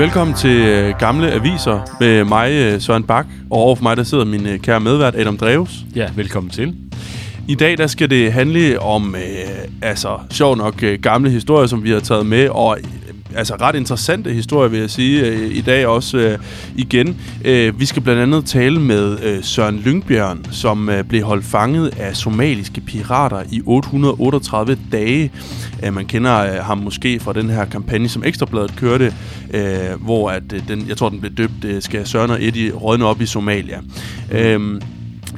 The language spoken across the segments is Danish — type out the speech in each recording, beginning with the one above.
Velkommen til øh, Gamle Aviser med mig, øh, Søren Bak, og overfor mig der sidder min øh, kære medvært, Adam Dreves. Ja, velkommen til. I dag der skal det handle om, øh, altså sjov nok, øh, gamle historier, som vi har taget med, og altså ret interessante historier, vil jeg sige, øh, i dag også øh, igen. Øh, vi skal blandt andet tale med øh, Søren Lyngbjørn, som øh, blev holdt fanget af somaliske pirater i 838 dage. Øh, man kender øh, ham måske fra den her kampagne, som Ekstrabladet kørte, øh, hvor at, øh, den, jeg tror, den blev døbt, øh, skal Søren og Eddie rådne op i Somalia. Øh,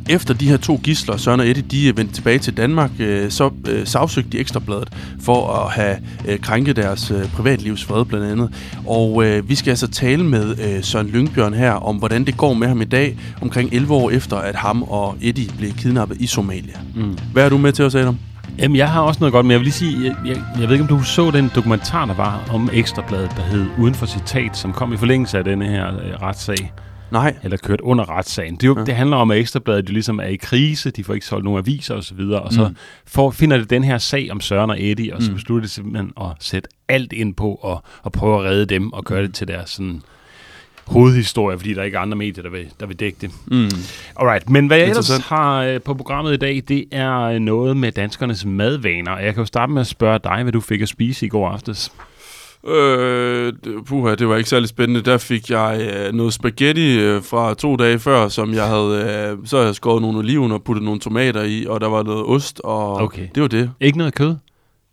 efter de her to gisler, Søren og Eddie, de er vendt tilbage til Danmark, øh, så øh, sagsøgte de Ekstrabladet for at have øh, krænket deres øh, privatlivs fred blandt andet. Og øh, vi skal altså tale med øh, Søren Lyngbjørn her om, hvordan det går med ham i dag, omkring 11 år efter, at ham og Eddie blev kidnappet i Somalia. Mm. Hvad er du med til os, Adam? Jamen, jeg har også noget godt, men jeg vil lige sige, jeg, jeg, jeg ved ikke, om du så den dokumentar, der var om Ekstrabladet, der hed Uden for citat, som kom i forlængelse af denne her øh, retssag. Nej. Eller kørt under retssagen. Det, jo, ja. det handler om, at Ekstrabladet jo ligesom er i krise, de får ikke solgt nogen aviser osv., og, og så mm. får, finder det den her sag om Søren og Eddie, og så mm. beslutter det simpelthen at sætte alt ind på og, og prøve at redde dem og gøre det til deres sådan, hovedhistorie, fordi der er ikke andre medier, der vil, der vil dække det. Mm. Alright, men hvad jeg ellers har øh, på programmet i dag, det er noget med danskernes madvaner. Jeg kan jo starte med at spørge dig, hvad du fik at spise i går aftes. Øh, puha, det var ikke særlig spændende. Der fik jeg øh, noget spaghetti øh, fra to dage før, som jeg havde... Øh, så havde jeg skåret nogle oliven og puttet nogle tomater i, og der var noget ost, og okay. det var det. Ikke noget kød?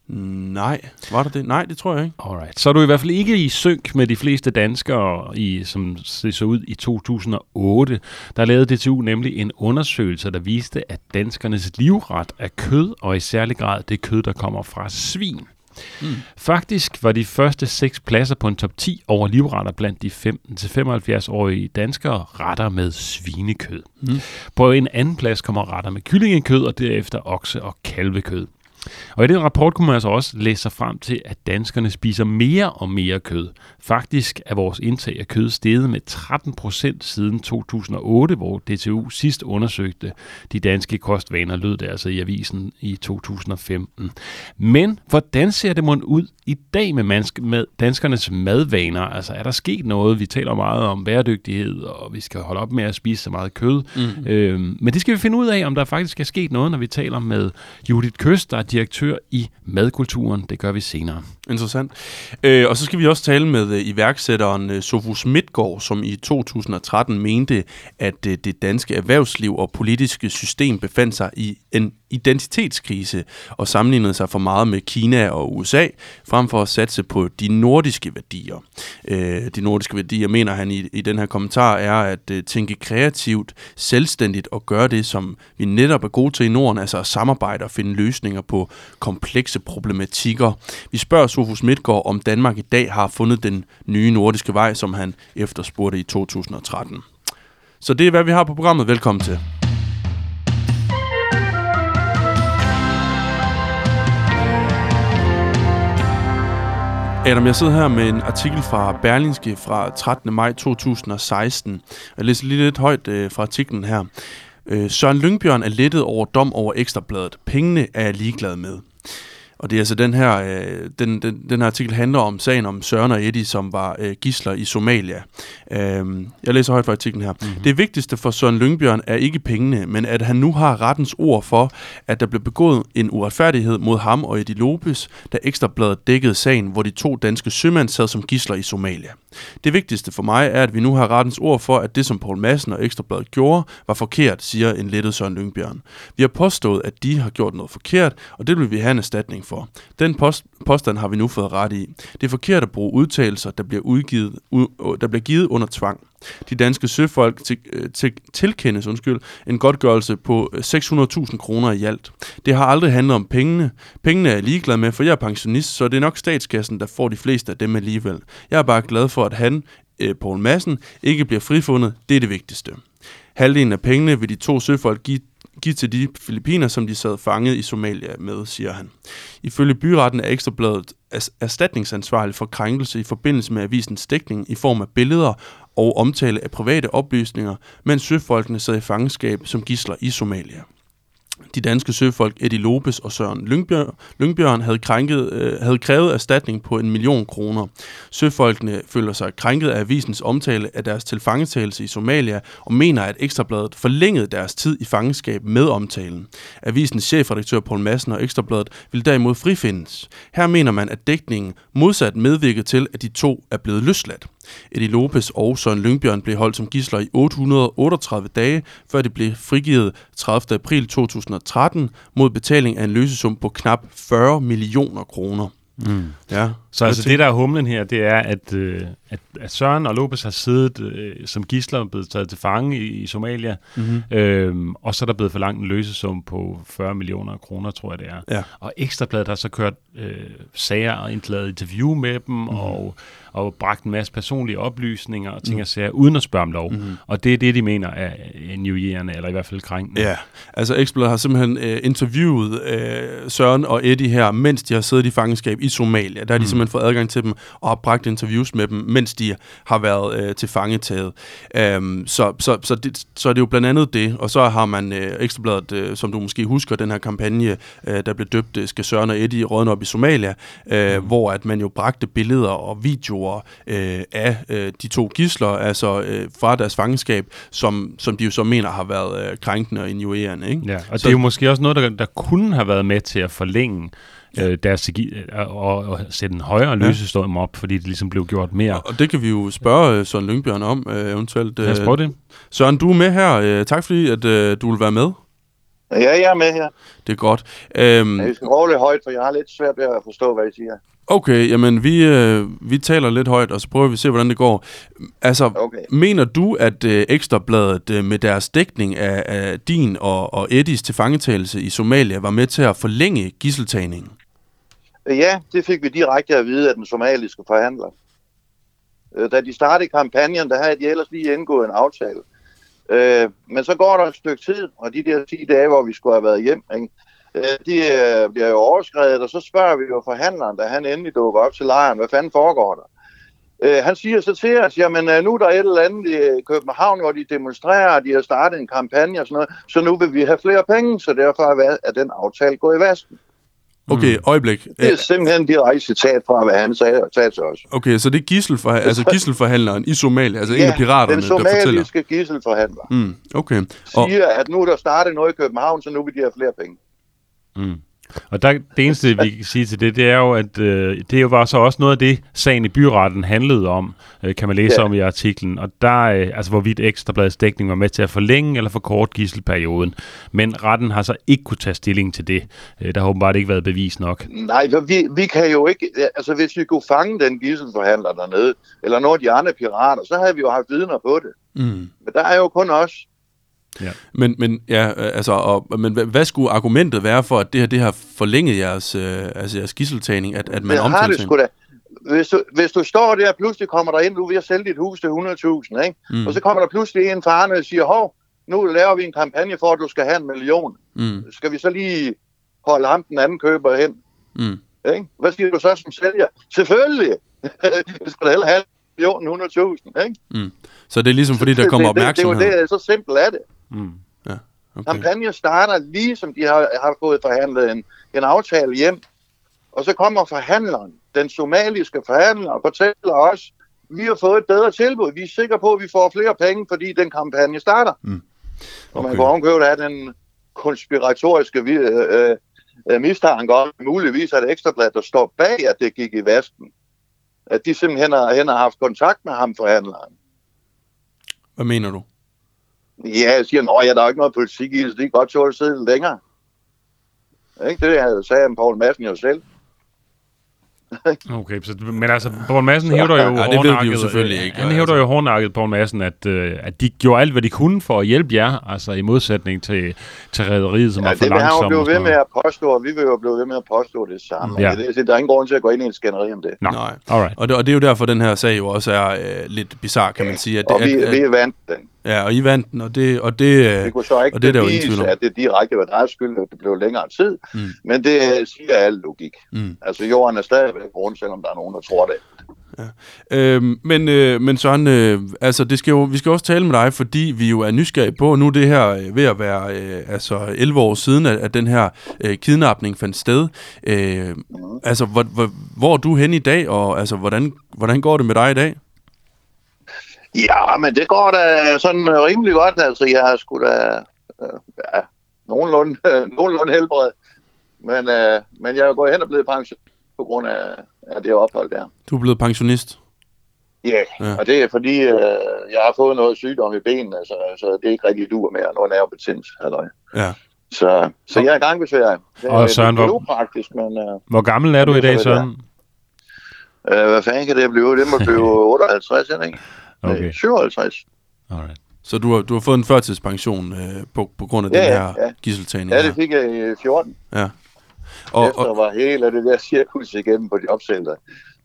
Nej, var der det? Nej, det tror jeg ikke. Alright. Så er du i hvert fald ikke i synk med de fleste danskere, i, som det så ud i 2008. Der lavede DTU nemlig en undersøgelse, der viste, at danskernes livret er kød, og i særlig grad det kød, der kommer fra svin. Mm. Faktisk var de første seks pladser på en top 10 over livretter blandt de 15-75-årige danskere retter med svinekød. Mm. På en anden plads kommer retter med kyllingekød, og derefter okse- og kalvekød. Og i den rapport kunne man altså også læse sig frem til, at danskerne spiser mere og mere kød. Faktisk er vores indtag af kød steget med 13 procent siden 2008, hvor DTU sidst undersøgte de danske kostvaner, lød det altså i avisen i 2015. Men hvordan ser det mon ud i dag med, mansk- med danskernes madvaner? Altså er der sket noget? Vi taler meget om bæredygtighed, og vi skal holde op med at spise så meget kød. Mm. Øhm, men det skal vi finde ud af, om der faktisk er sket noget, når vi taler med Judith Køst, der er direktør i Madkulturen. Det gør vi senere. Interessant. Øh, og så skal vi også tale med øh, iværksætteren øh, Sofus Midtgaard, som i 2013 mente, at øh, det danske erhvervsliv og politiske system befandt sig i en identitetskrise og sammenlignede sig for meget med Kina og USA, frem for at satse på de nordiske værdier. Øh, de nordiske værdier, mener han i, i den her kommentar, er at øh, tænke kreativt, selvstændigt og gøre det, som vi netop er gode til i Norden, altså at samarbejde og finde løsninger på komplekse problematikker. Vi spørger Sofus Midtgaard, om Danmark i dag har fundet den nye nordiske vej, som han efterspurgte i 2013. Så det er, hvad vi har på programmet. Velkommen til. Adam, jeg sidder her med en artikel fra Berlingske fra 13. maj 2016. Jeg læser lige lidt højt øh, fra artiklen her. Øh, Søren Lyngbjørn er lettet over dom over Ekstrabladet. Pengene er jeg ligeglad med. Og det er altså den her, øh, den, den, den her artikel handler om sagen om Søren og Eddie, som var øh, gisler i Somalia. Øh, jeg læser højt fra artiklen her. Mm-hmm. Det vigtigste for Søren Lyngbjørn er ikke pengene, men at han nu har rettens ord for, at der blev begået en uretfærdighed mod ham og Eddie Lopez, da Ekstrabladet dækkede sagen, hvor de to danske sømænd sad som gisler i Somalia. Det vigtigste for mig er, at vi nu har rettens ord for, at det som Paul Madsen og Ekstrabladet gjorde, var forkert, siger en lettet Søren Lyngbjørn. Vi har påstået, at de har gjort noget forkert, og det vil vi have en erstatning for. Den post, påstand har vi nu fået ret i. Det er forkert at bruge udtalelser, der bliver, udgivet, der bliver givet under tvang. De danske søfolk til, øh, til, tilkendes undskyld, en godtgørelse på øh, 600.000 kroner i alt. Det har aldrig handlet om pengene. Pengene er jeg ligeglad med, for jeg er pensionist, så det er nok statskassen, der får de fleste af dem alligevel. Jeg er bare glad for, at han, øh, Poul Madsen, ikke bliver frifundet. Det er det vigtigste. Halvdelen af pengene vil de to søfolk give give til de filipiner, som de sad fanget i Somalia med, siger han. Ifølge byretten er Ekstrabladet erstatningsansvarlig for krænkelse i forbindelse med avisens dækning i form af billeder og omtale af private oplysninger, mens søfolkene sad i fangenskab som gisler i Somalia. De danske søfolk Eddie Lopes og Søren Lyngbjørn, Lyngbjørn havde, krænket, øh, havde krævet erstatning på en million kroner. Søfolkene føler sig krænket af avisens omtale af deres tilfangetagelse i Somalia og mener, at Ekstrabladet forlængede deres tid i fangenskab med omtalen. Avisens chefredaktør Poul Madsen og Ekstrabladet vil derimod frifindes. Her mener man, at dækningen modsat medvirket til, at de to er blevet løsladt. Eddie Lopes og Søren Lyngbjørn blev holdt som gisler i 838 dage, før de blev frigivet 30. april 2013 mod betaling af en løsesum på knap 40 millioner kroner. Mm. Ja. Så altså det, der er humlen her, det er, at, øh, at, at Søren og Lopez har siddet øh, som gisler og blevet taget til fange i, i Somalia, mm-hmm. øhm, og så er der blevet forlangt en løsesum på 40 millioner kroner, tror jeg det er. Ja. Og Ekstrabladet har så kørt øh, sager og indladet interview med dem, mm-hmm. og, og bragt en masse personlige oplysninger og ting mm. og sager, uden at spørge om lov. Mm-hmm. Og det er det, de mener er, er newierende, eller i hvert fald krænkende. Ja, altså Ekstrabladet har simpelthen øh, interviewet øh, Søren og Eddie her, mens de har siddet i fangenskab i Somalia. Der har de mm. Simpelthen fået adgang til dem og har bragt interviews med dem, mens de har været øh, til fangetaget. Um, så, så, så, det, så er det jo blandt andet det, og så har man øh, Ekstrabladet, øh, som du måske husker, den her kampagne, øh, der blev døbt øh, Skal Søren og Eddie rådne op i Somalia, øh, mm. hvor at man jo bragte billeder og videoer øh, af øh, de to gisler, altså øh, fra deres fangenskab, som, som de jo så mener har været øh, krænkende og injurerende. Ikke? Ja, og så, det er jo måske også noget, der, der kunne have været med til at forlænge øh, deres, og, og sætte en højere løsestorm op, fordi det ligesom blev gjort mere. Og, og det kan vi jo spørge øh, Søren Lyngbjørn om, øh, eventuelt. Lad os prøve det. Søren, du er med her. Øh, tak fordi, at øh, du vil være med. Ja, jeg er med her. Det er godt. Øhm, Jeg skal råbe lidt højt, for jeg har lidt svært ved at forstå, hvad I siger. okay, jamen vi, øh, vi taler lidt højt, og så prøver vi at se, hvordan det går. Altså, Okay. mener du, at øh, Ekstrabladet øh, med deres dækning af, af din og, og Eddies tilfangetagelse i Somalia var med til at forlænge gisseltagningen? Ja, det fik vi direkte at vide af den somaliske forhandler. Øh, da de startede kampagnen, der havde de ellers lige indgået en aftale. Øh, Men så går der et stykke tid, og de der 10 dage, hvor vi skulle have været hjem, ikke? Øh, de øh, bliver jo overskrevet, og så spørger vi jo forhandleren, da han endelig dukker op til lejren, hvad fanden foregår der? Øh, han siger så til os, jamen øh, nu er der et eller andet i København, hvor de demonstrerer, og de har startet en kampagne og sådan noget, så nu vil vi have flere penge, så derfor er den aftale gået i vasken. Okay, øjeblik. Det er simpelthen direkte citat fra, hvad han sagde, sagde til os. Okay, så det er gisselfor, altså gisselforhandleren i Somalia, altså en af piraterne, den der fortæller. somaliske gisselforhandler Mm, okay. Og, siger, at nu er der startet noget i København, så nu vil de have flere penge. Mm. Og der, det eneste, vi kan sige til det, det er jo, at øh, det jo var så også noget af det, sagen i byretten handlede om, øh, kan man læse Ja. om i artiklen. Og der, øh, altså hvorvidt Ekstrabladets dækning var med til at forlænge eller forkorte gisselperioden. Men retten har så ikke kunne tage stilling til det. Øh, der har åbenbart ikke været bevis nok. Nej, vi, vi kan jo ikke... Altså, hvis vi kunne fange den gisselforhandler dernede, eller nogle af de andre pirater, så havde vi jo haft vidner på det. mm. Men der er jo kun os. Men, men, ja, øh, altså, og, men hvad, skulle argumentet være for, at det her det har forlænget jeres, øh, altså jeres gisseltagning, at, at man Det har omtaler det sgu da. Hvis du, hvis du står der, pludselig kommer der ind, du ved at sælge dit hus til 100.000, ikke? Mm. Og så kommer der pludselig en farne og siger, hov, nu laver vi en kampagne for, at du skal have en million. Mm, Skal vi så lige holde ham den anden køber hen? mm. Ikke? Hvad siger du så som sælger? Selvfølgelig! Vi skal da hellere have en million 100.000, ikke? Så det er ligesom fordi, der kommer det, det, opmærksomhed? det, det er jo det, så simpelt er det. Mm. Okay. Kampagnen starter lige som de har, har fået forhandlet en, en aftale hjem. Og så kommer forhandleren, den somaliske forhandler, og fortæller os, vi har fået et bedre tilbud. Vi er sikre på, at vi får flere penge, fordi den kampagne starter. Mm. Og man Okay. kan omkøbe af den konspiratoriske vi- øh, øh, mistanke om, muligvis er det ekstrablad, der står bag, at det gik i vasken. At de simpelthen har, hen har haft kontakt med ham, forhandleren. Hvad mener du? Ja, jeg siger, at ja, der er ikke noget politik i det, så det kan godt tåle at sidde lidt længere. Ikke? Det havde sagde Poul Madsen jo selv. Okay, så, men altså, Poul Madsen hævder jo Ja, det ved vi jo selvfølgelig ikke, Han altså. hævder jo hårdnakket, Poul Madsen, at, øh, at de gjorde alt, hvad de kunne for at hjælpe jer, altså i modsætning til, til rædderiet, som Ja, var det for vil han jo blive ved med at påstå, og vi vil jo blive ved med at påstå det samme. Ja. Ja. Det, der er ingen grund til at gå ind i en skænderi om det. Nå, Nej. alright. Og det, og det er jo derfor, den her sag jo også er øh, lidt bizarre, kan man sige. At, Og vi, at, vi at, vandt den. Ja, og I vandt den, og det, og det, Vi øh, kunne så ikke og det er der ingen tvivl om. at det direkte var deres skyld, at det blev længere tid. Mm. Men det øh, siger al logik. Mm. Altså, jorden er stadigvæk rundt, selvom der er nogen, der tror det. Øhm, men, øh, men Søren, øh, altså det skal jo, vi skal også tale med dig, fordi vi jo er nysgerrige på, nu det her øh, ved at være øh, altså 11 år siden, at, at den her øh, kidnapning fandt sted. Øh, Mhm. altså, hvor, hvor, hvor er du hen i dag, og altså, hvordan, hvordan går det med dig i dag? Ja, men det går da sådan rimelig godt. Altså, jeg har sgu da øh, ja, nogenlunde, øh, nogenlunde helbred. Men, øh, men jeg er gået hen og blevet pension på grund af, af det ophold der. Du er blevet pensionist. Ja, Ja. yeah. og det er fordi, øh, jeg har fået noget sygdom i benene, så, så det er ikke rigtig dur mere. Nervebetændelse, halløj. Ja. Så, så jeg er i gang med ferie. Det, Og Søren, det er hvor- upraktisk, men øh, Hvor gammel er du i dag, Søren? øh, hvad fanden kan det blive? Det må blive 58, er det ikke? Okay, Nej, 57. alright. Så du har, du har fået en førtidspension øh, på, på grund af Ja, den ja, her ja. gisseltagning Ja, det fik jeg i 14. Og, Og, Efter og, var hele det der cirkus igennem på de opsætter.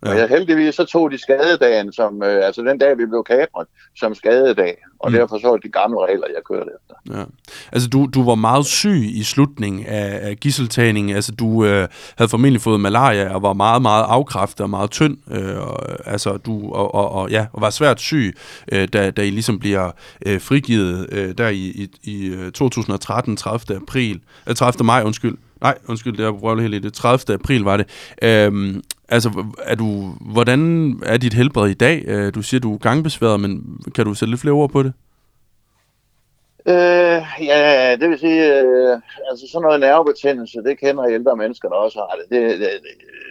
Ja. Og jeg, heldigvis så tog de skadedagen, som, øh, altså den dag, vi blev kapret, som skadedag. Og Mm. derfor så var det de gamle regler, jeg kørte efter. ja. Altså, du, du var meget syg i slutningen af, af gisseltagningen. Altså, du øh, havde formentlig fået malaria og var meget, meget afkræftet og meget tynd. Øh, og, altså, du, og, og, og, ja, og var svært syg, øh, da, da I ligesom bliver øh, frigivet øh, der i, i, i øh, 2013, 30. april. Øh, 30. maj, undskyld. Nej, undskyld, det er på helt det. 30. april var det. Øhm, altså, er du, hvordan er dit helbred i dag? Øh, Du siger, du er gangbesværet, men kan du sætte lidt flere ord på det? Øh, ja, det vil sige, øh, altså sådan noget nervebetændelse, det kender ældre mennesker, der også har det. Det, det,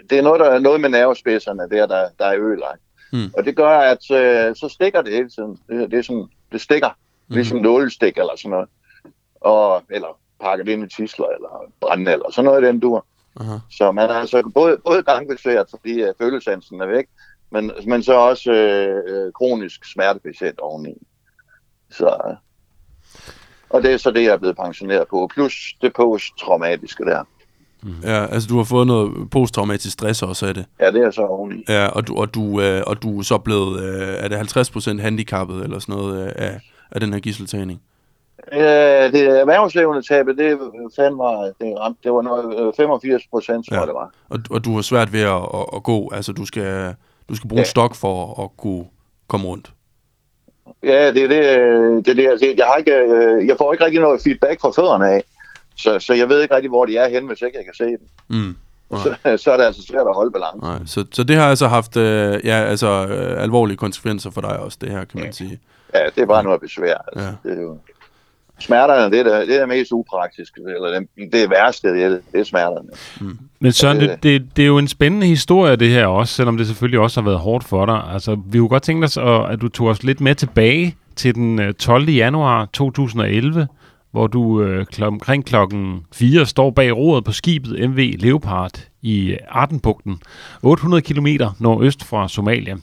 det er noget, der er noget med nervespidserne der, der, der er ødelagt. Mm. Og det gør, at øh, så stikker det hele tiden. Det, det, er sådan, det stikker, mm. ligesom nålestik eller sådan noget. Og, eller pakket ind i tisler eller brænde eller sådan noget i den dur. Aha. Så man er altså både, både gangbesværet, fordi uh, følelsansen er væk, men, men så også øh, øh, kronisk smertepatient oveni. Så, øh, og det er så det, jeg er blevet pensioneret på, plus det posttraumatiske der. Ja, altså du har fået noget posttraumatisk stress også af det. Ja, det er så oveni. Ja, og du, og du, øh, og du er så blevet, øh, er det 50% handicappet eller sådan noget øh, af, af den her gisseltagning? Øh, det erhvervsevne tabet, det fandt mig, det, ramte, det var noget, øh, 85 procent, tror Ja. det var. Og, og du har svært ved at, at, at gå, altså du skal, du skal bruge en Ja. stok for at kunne komme rundt. Ja, det er det, øh, det, det jeg, siger. jeg, har ikke, øh, jeg får ikke rigtig noget feedback fra fødderne af, så, så jeg ved ikke rigtig, hvor de er henne, hvis ikke jeg kan se dem. Mm. Nej. Så, så er det altså svært at holde balance. Nej, så, så det har altså haft øh, ja, altså, øh, alvorlige konsekvenser for dig også, det her, kan man sige. Ja, det er bare noget besvær. Altså. Ja. Det er jo... Smerterne, det er det, det er mest upraktiske, eller det, det værste, det er, det er smerterne. Men Søren, Øh. det, det, det er jo en spændende historie, det her også, selvom det selvfølgelig også har været hårdt for dig. Altså, vi kunne godt tænke os, at, du tog os lidt med tilbage til den øh, 12. januar 2011, hvor du øh, kl- omkring klokken 4 står bag roret på skibet MV Leopard i Adenbugten, 800 km nordøst fra Somalia.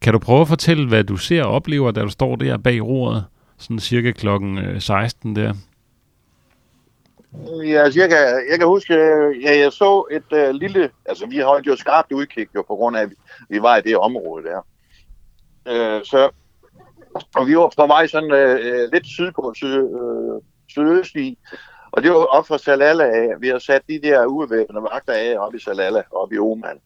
Kan du prøve at fortælle, hvad du ser og oplever, da du står der bag roret, sådan cirka klokken øh, 16 der? Ja, altså, jeg, kan, jeg kan huske, øh, ja, jeg så et uh, lille, altså vi holdt jo skarpt udkig jo på grund af, at vi, vi var i det område der. Uh, så, og vi var på vej sådan uh, lidt sydpå, syd, uh, sydøstlig, og det var op fra Salala af. Vi har sat de der ubevæbnede vagter af op i Salala, op i Oman.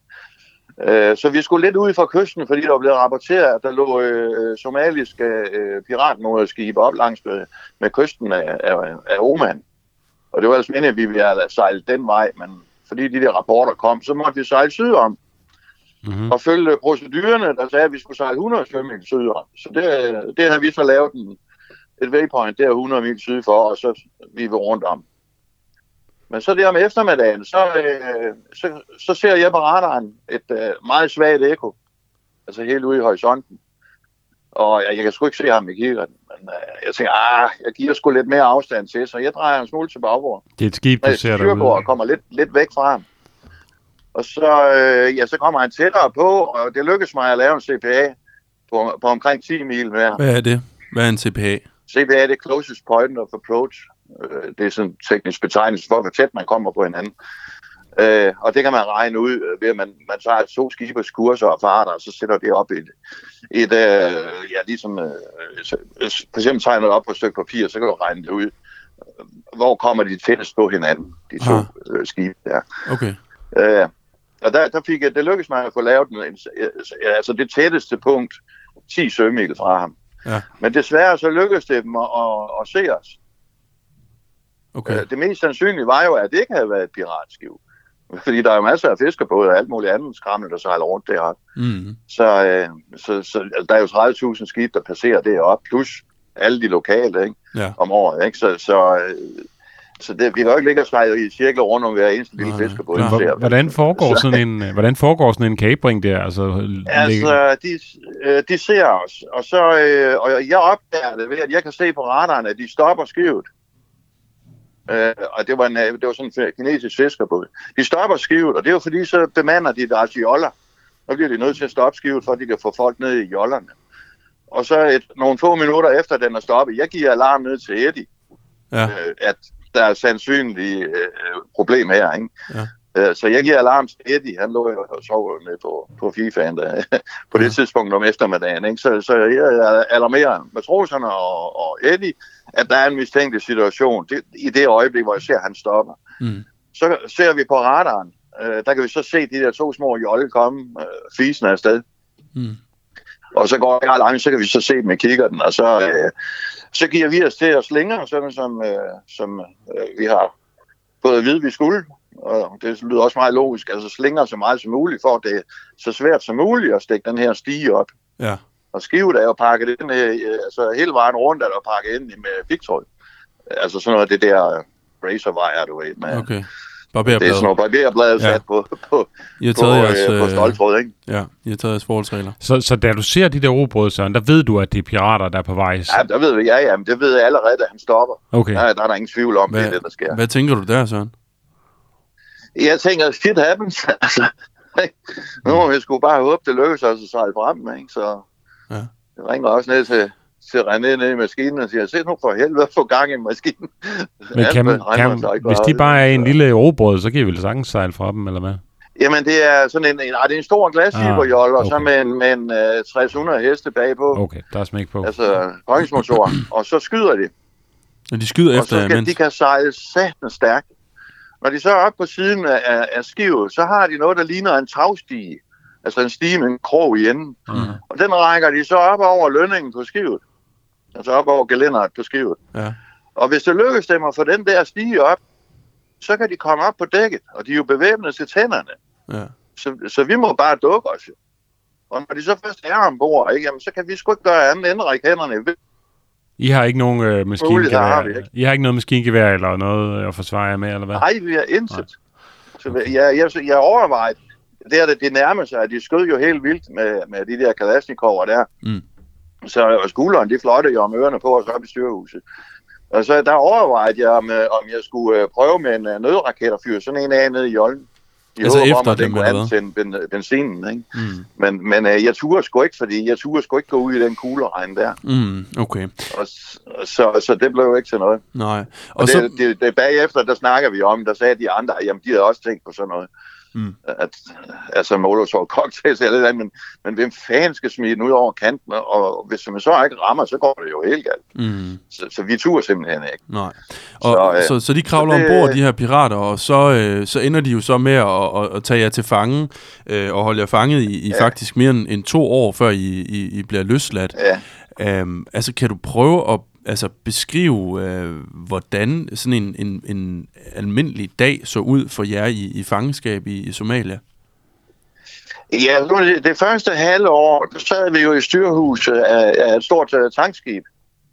Uh, så vi skulle lidt ud fra kysten, fordi der var blevet rapporteret, at der lå uh, somaliske uh, piratmoderskibe op langs med, med kysten af, af, af Oman. Og det var altså meningen, at vi ville have sejlet den vej, men fordi de der rapporter kom, så måtte vi sejle sydom Mm-hmm. og følge procedurerne, der sagde, at vi skulle sejle 100 km sydom. Så det, det har vi så lavet en, et waypoint der 100 mil syd for, og så vi er rundt om. Men så der om eftermiddagen, så, øh, så, så ser jeg på radaren et øh, meget svagt ekko. Altså helt ude i horisonten. Og jeg, jeg kan sgu ikke se ham i kiggerten, men øh, jeg tænker, ah, jeg giver sgu lidt mere afstand til, så jeg drejer en smule til bagbord. Det er et skib, du med ser derude. og kommer lidt, lidt væk fra ham. Og så, øh, ja, så kommer han tættere på, og det lykkedes mig at lave en CPA på, på omkring 10 mil hver. Hvad er det? Hvad er en CPA? CPA er det closest point of approach. Øh, det er sådan en teknisk betegnelse for, hvor tæt man kommer på hinanden. Øh, og det kan man regne ud øh, ved, at man, man tager to skibers kurser og farter, og så sætter det op i et, et øh, ja, ligesom, øh, så, for eksempel tegner det op på et stykke papir, så kan du regne det ud. Øh, Hvor kommer de tættest på hinanden, de to Ah. øh, skibe der. Okay. Øh, Og der, der fik jeg, det lykkedes mig at få lavet en, en, altså det tætteste punkt 10 sømil fra ham. Ja. Men desværre så lykkedes det dem at, at, at se os. Okay. Øh, Det mest sandsynlige var jo, at det ikke havde været et piratskib. Fordi der er jo masser af fiskerbåde og alt muligt andet skrammel, der sejler rundt deroppe. Mm. Så, øh, så, så altså, der er jo 30.000 skib, der passerer deroppe, plus alle de lokale ikke, Ja. om året. Ikke? Så, så, øh, så det, vi kan jo ikke ligge og sejle i cirkler rundt om hver eneste lille Nej. fiskerbåd. Nå. ser. Hvor- Hvordan foregår sådan en, øh, hvordan foregår sådan en kapring der? Altså, ligge- Altså, de, øh, de ser os, og så øh, og jeg opdager det ved, at jeg kan se på radaren, at de stopper skivet. Øh, og det var, en, øh, det var sådan en kinesisk fiskerbåd. De stopper skivet, og det er jo fordi, så bemander de deres joller. Så bliver de nødt til at stoppe skivet, for at de kan få folk ned i jollerne. Og så et, nogle få minutter efter den er stoppet, jeg giver alarm ned til Eddie, Ja. øh, at der er sandsynlige øh, problem her. Ikke? Ja. Øh, så jeg giver alarm til Eddie, han lå jo og sov nede på, på FIFA'en der, på det Ja. tidspunkt om eftermiddagen. Ikke? Så, så jeg alarmerer matroserne og, og Eddie, at der er en mistænkelig situation. Det, I det øjeblik, hvor jeg ser, at han stopper. Mm. Så ser vi på radaren, øh, der kan vi så se de der to små jolle komme øh, fisende afsted. Mm. Og så går jeg langt, så kan vi så se dem i kikkerten, og så, øh, så giver vi os til at slinge, sådan som, øh, som øh, vi har fået at vide, vi skulle. Og det lyder også meget logisk, altså slinger så meget som muligt, for at det er så svært som muligt at stikke den her stige op. Ja. Og skivet er jo pakket ind, øh, altså hele vejen rundt er der pakket ind med pigtråd. Altså sådan noget af det der øh, razorwire, du ved. Med, Okay. Det er sådan Barberblad. noget barberblad Ja. sat på, på, I har på, taget jeres, øh, på øh, stoltråd, ikke? ja, I har taget jeres forholdsregler. Så, så da du ser de der robrød, Søren, der ved du, at det er pirater, der er på vej. Ja, der ved vi, ja, ja, men det ved jeg allerede, da han stopper. Okay. Ja, der er der ingen tvivl om, det er Hvad, det, der sker. hvad tænker du der, Søren? Jeg tænker, shit happens. altså, nu må vi sgu bare håbe, det lykkes os at sejle frem, ikke? Så Ja. jeg ringer også ned til, til René ned i maskinen og siger, se nu for helvede, få gang i maskinen. Men kan, man, kan, sig hvis de bare er en lille robrød, så kan I vel sagtens sejle fra dem, eller hvad? Jamen, det er sådan en, en, nej, det er en stor glasfiberjolle, Ah, og så okay. med en, med en uh, 300 heste bagpå. Okay, der er smæk på. Altså, højningsmotor. og så skyder de. Og de skyder og efter så skal, mens... de kan sejle satan stærkt. Når de så er oppe på siden af, af, skivet, så har de noget, der ligner en tagstige. Altså en stige med en krog i enden. Mm. Og den rækker de så op over lønningen på skivet. Altså op over gelænderet på skivet. Ja. Og hvis det lykkes dem at få den der stige op, så kan de komme op på dækket, og de er jo bevæbnet til tænderne. Ja. Så, så vi må bare dukke os. Og når de så først er ombord, ikke, jamen, så kan vi sgu ikke gøre andet end at række hænderne i har ikke nogen øh, Muligheder har vi maskingevær? ikke. I har ikke noget maskingevær eller noget øh, at forsvare jer med, eller hvad? Nej, vi har intet. Så jeg, jeg, jeg overvejede, det er det, det nærmer sig, de skød jo helt vildt med, med de der kalasnikover der. Mm. Så og skulderen, de flotte jo om ørerne på os op i styrhuset. Og så der overvejede jeg, om, øh, om jeg skulle øh, prøve med en øh, nødraket og fyre sådan en af ned i Jollen. I Altså håb om, efter at den kunne antænde ben, benzinen, ikke? Mm. Men, men øh, jeg turde sgu ikke, fordi jeg turde sgu ikke gå ud i den kugleregn der. Mm. Okay. Og, så, så det blev jo ikke til noget. Nej. Og, Og så... det, det, det, bagefter, der snakker vi om, der sagde de andre, jamen de havde også tænkt på sådan noget. Mm. At, altså Molotov cocktails eller noget, men, men hvem fanden skal smide den ud over kanten? Og hvis man så ikke rammer, så går det jo helt galt. Mm. Så, så vi turer simpelthen ikke. Nej. Og, så, øh, så, så de kravler så det- ombord, de her pirater, og så, øh, så ender de jo så med at, at, at tage jer til fange, øh, og holde jer fanget i, i Ja. faktisk mere end, end to år, før I, I, I bliver løsladt. Ja. Um, altså, kan du prøve at altså, beskrive, øh, hvordan sådan en, en, en almindelig dag så ud for jer i, i fangenskab i, i Somalia? Ja, det, første halve år, der sad vi jo i styrhuset af, af et stort uh, tankskib.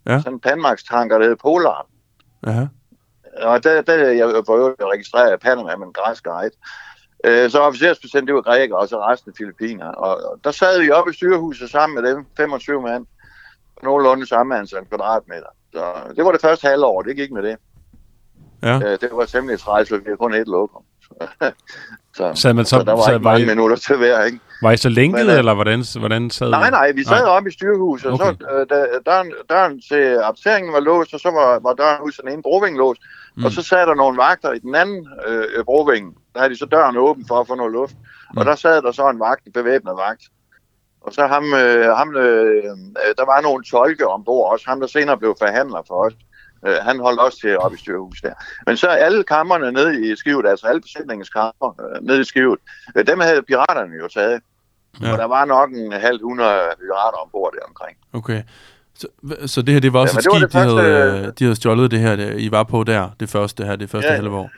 Ja. Sådan en Panmax-tanker, der hed Polar. Aha. Og der, der jeg var jo registreret i Panama med en græsk guide. Øh, så officersbetjent, det var græker, og så resten filipiner. Og, og der sad vi oppe i styrehuset sammen med dem, 25 mand. Nogenlunde samme antal kvadratmeter. Så det var det første halvår, det gik med det. Ja. Øh, det var temmelig træls, for vi havde kun et lokum. så, Sad man så, så der var sad, ikke mange I, minutter til hver, ikke? var I så lænket, Men, øh, eller hvordan, hvordan sad? Nej, nej, vi sad oppe i styrhuset, og så Okay. øh, da, døren, døren til apteringen var låst, og så var, var døren ud til den ene broving låst. Mm. Og så sad der nogle vagter i den anden øh, broving. Der havde de så døren åben for at få noget luft. Mm. Og der sad der så en vagt, en bevæbnet vagt. Og så ham, øh, ham øh, øh, der var nogle tolke ombord også. Ham, der senere blev forhandler for os. Øh, han holdt også til op i styrhus der. Men så alle kammerne nede i skivet, altså alle besætningens kammer øh, nede i skivet, øh, dem havde piraterne jo taget. Ja. Og der var nok en halv hundrede pirater ombord der omkring. Okay. Så, så det her, det var også Ja, ja, et skib, det de, første- havde, de havde stjålet det her, det, I var på der, det første her, det første Ja. ja. halve år.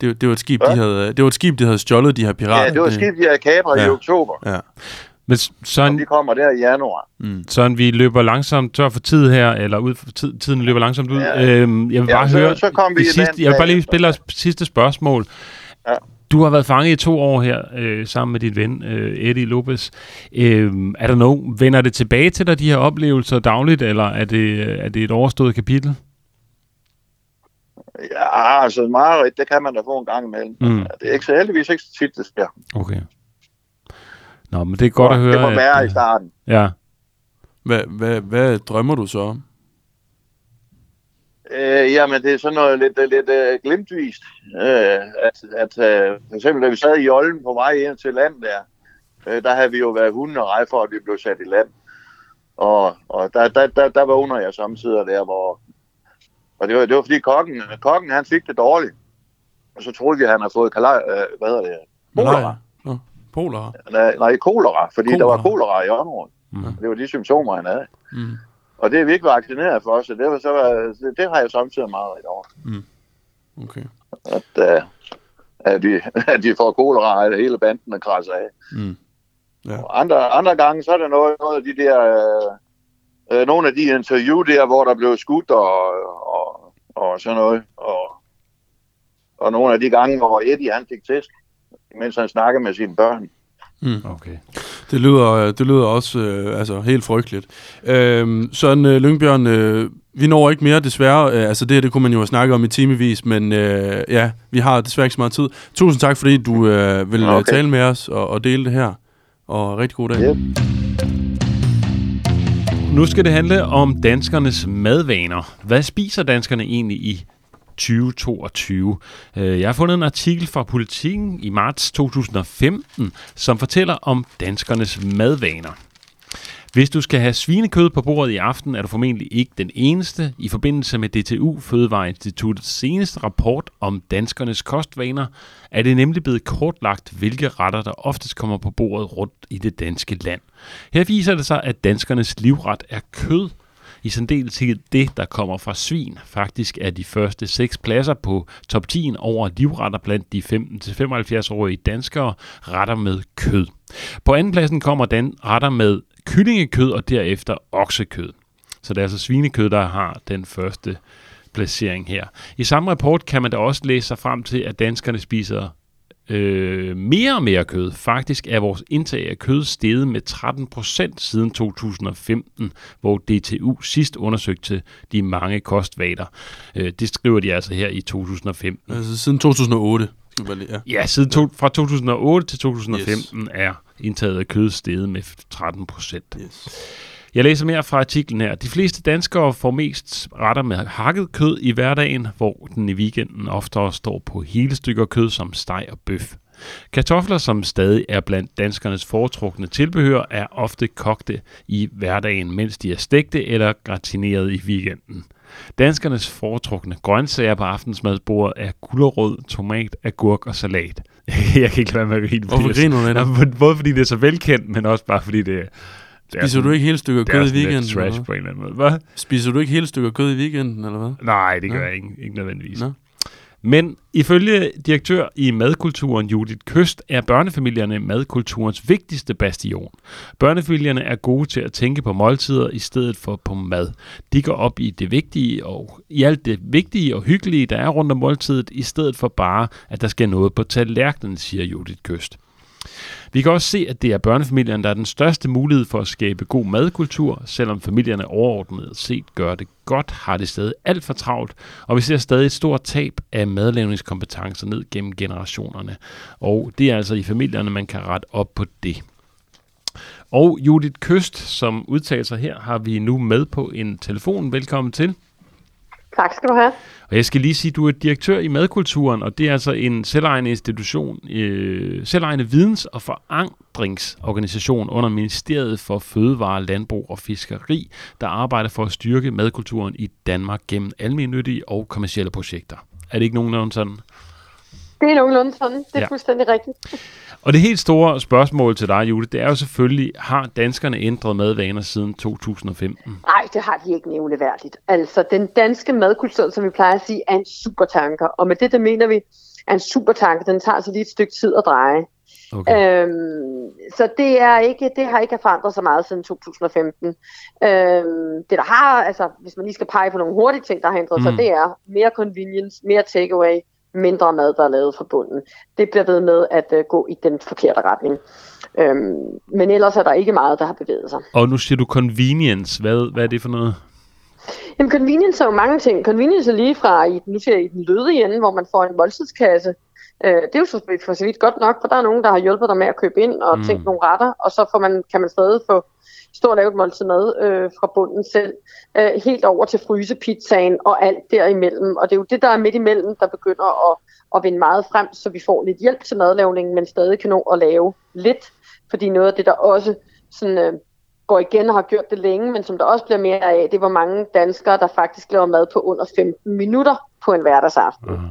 Det, det, var et skib, de Hvad? havde, det var et skib, de havde stjålet, de her pirater. Ja, det var et skib, de havde kapret ja. i Ja. oktober, Ja. Men og Søren, de kommer der i januar. Mm. Søren, vi løber langsomt tør for tid her, eller ud for tid, tiden løber langsomt ud. Ja. Øhm, jeg vil Ja, bare så- høre, så kom vi sidste, jeg vil bare lige spille os sidste spørgsmål. Ja. Du har været fanget i to år her, øh, sammen med dit ven, øh, Eddie Lopez. Øh, er der nogen, vender det tilbage til dig, de her oplevelser dagligt, eller er det, øh, er det et overstået kapitel? Ja, altså meget det kan man da få en gang imellem. Mm. Det er ikke så heldigvis ikke så tit, det sker. Okay. Nå, men det er godt at høre. Det var værre at, i starten. Ja, Hvad, hvad, hvad drømmer du så om? Øh, jamen, det er sådan noget lidt, lidt uh, glimtvist. Øh, at, at uh, for eksempel, da vi sad i Olden på vej ind til land der, øh, der havde vi jo været hunden og rej for, at vi blev sat i land. Og, og der, der, der, der vågner jeg samtidig der, hvor... Og det var, det var fordi kokken, kokken, han fik det dårligt. Og så troede vi, at han havde fået kalaj, øh, hvad hedder det? Kolera. Polar. Nej, nej, kolera, fordi kolera. der var Kolera. i området. Mm. Det var de symptomer, han havde. Mm. Og det er vi ikke vaccineret for, så det, var, så var, det, det har jeg samtidig meget rigtig over. Okay. at, uh, at, de, at de får kolera, at hele banden er krasser af. Mm. Ja. Og andre, andre gange, så er der noget, noget af de der, øh, øh, nogle af de interview der, hvor der blev skudt og, og, og sådan noget. Og, og nogle af de gange, hvor Eddie han fik tæsk, mens han snakkede med sine børn. okay. Det lyder, øh, det lyder også øh, altså, helt frygteligt. Øhm, Søren øh, Lyngbjørn, øh, vi når ikke mere desværre. Øh, altså det her, det kunne man jo snakke om i timevis, men øh, ja, vi har desværre ikke så meget tid. Tusind tak, fordi du øh, vil okay. Okay. tale med os og, og dele det her. Og rigtig god dag. Yep. Nu skal det handle om danskernes madvaner. Hvad spiser danskerne egentlig i 2022? Øh, jeg har fundet en artikel fra Politiken i marts 2015, som fortæller om danskernes madvaner. Hvis du skal have svinekød på bordet i aften, er du formentlig ikke den eneste. I forbindelse med DTU Fødevareinstituttets seneste rapport om danskernes kostvaner, er det nemlig blevet kortlagt, hvilke retter, der oftest kommer på bordet rundt i det danske land. Her viser det sig, at danskernes livret er kød, i særdeleshed det, der kommer fra svin. Faktisk er de første seks pladser på top 10 over livretter blandt de 15-75-årige danskere retter med kød. På anden pladsen kommer den retter med kyllingekød og derefter oksekød. Så det er altså svinekød, der har den første placering her. I samme rapport kan man da også læse sig frem til, at danskerne spiser øh, mere og mere kød. Faktisk er vores indtag af kød steget med 13% siden 2015, hvor DTU sidst undersøgte de mange kostvaler. Øh, det skriver de altså her i 2015. Altså siden 2008. Skal vi bare lige, ja. Ja, siden to, fra 2008 til 2015 yes. er indtaget af kød steget med 13 procent. Yes. Jeg læser mere fra artiklen her. De fleste danskere får mest retter med hakket kød i hverdagen, hvor den i weekenden oftere står på hele stykker kød som steg og bøf. Kartofler, som stadig er blandt danskernes foretrukne tilbehør, er ofte kogte i hverdagen, mens de er stegte eller gratineret i weekenden. Danskernes foretrukne grøntsager på aftensmadsbordet er gulerod, tomat, agurk og salat. Jeg kan ikke lade være med at grine. Hvorfor griner du Både fordi det er så velkendt, men også bare fordi det, det er Spiser du ikke hele stykker det er kød i weekenden? eller trash hvad? på en eller anden måde. Hvad? Spiser du ikke hele stykker kød i weekenden, eller hvad? Nej, det gør Nå. jeg ikke, ikke nødvendigvis. Nå. Men ifølge direktør i madkulturen Judith Køst er børnefamilierne madkulturens vigtigste bastion. Børnefamilierne er gode til at tænke på måltider i stedet for på mad. De går op i det vigtige og i alt det vigtige og hyggelige, der er rundt om måltidet, i stedet for bare, at der skal noget på tallerkenen, siger Judith Køst. Vi kan også se, at det er børnefamilierne, der er den største mulighed for at skabe god madkultur. Selvom familierne overordnet set gør det godt, har det stadig alt for travlt, og vi ser stadig et stort tab af madlavningskompetencer ned gennem generationerne. Og det er altså i familierne, man kan rette op på det. Og Judith Køst, som udtaler sig her, har vi nu med på en telefon. Velkommen til. Tak skal du have. Og jeg skal lige sige, at du er direktør i Madkulturen, og det er altså en selvejende institution, øh, selvejende videns- og forankringsorganisation under Ministeriet for Fødevare, Landbrug og Fiskeri, der arbejder for at styrke madkulturen i Danmark gennem almennyttige og kommersielle projekter. Er det ikke nogen sådan? Det er nogenlunde sådan. Det er ja. fuldstændig rigtigt. Og det helt store spørgsmål til dig, Jule, det er jo selvfølgelig, har danskerne ændret madvaner siden 2015? Nej, det har de ikke nævneværdigt. Altså, den danske madkultur, som vi plejer at sige, er en supertanker. Og med det, der mener vi, er en supertanker. Den tager altså lige et stykke tid at dreje. Okay. Øhm, så det, er ikke, det har ikke forandret sig meget siden 2015. Øhm, det der har, altså hvis man lige skal pege på nogle hurtige ting, der har ændret sig, Mm. det er mere convenience, mere takeaway, mindre mad, der er lavet fra bunden. Det bliver ved med at uh, gå i den forkerte retning. Øhm, men ellers er der ikke meget, der har bevæget sig. Og nu siger du convenience. Hvad, hvad er det for noget? Jamen convenience er jo mange ting. Convenience er lige fra, i, nu siger jeg, i den lødige ende, hvor man får en måltidskasse. Øh, det er jo så, for så vidt godt nok, for der er nogen, der har hjulpet dig med at købe ind og mm. tænke nogle retter, og så får man, kan man stadig få stå og lave et måltid mad øh, fra bunden selv, øh, helt over til frysepizzaen og alt derimellem. Og det er jo det, der er midt imellem, der begynder at, at vinde meget frem, så vi får lidt hjælp til madlavningen, men stadig kan nå at lave lidt. Fordi noget af det, der også sådan, øh, går igen og har gjort det længe, men som der også bliver mere af, det er, hvor mange danskere, der faktisk laver mad på under 15 minutter på en hverdagsaften. Aha.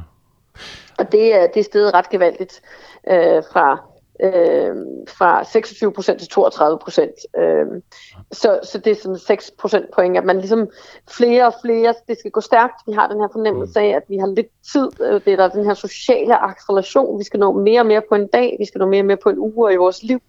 Og det er, det er steget ret gevaldigt øh, fra, øh, fra 26 procent til 32 procent. Øh, så, så det er sådan 6 procent point, at man ligesom flere og flere, det skal gå stærkt. Vi har den her fornemmelse af, at vi har lidt tid. Øh, Det er der den her sociale acceleration. Vi skal nå mere og mere på en dag. Vi skal nå mere og mere på en uge og i vores liv.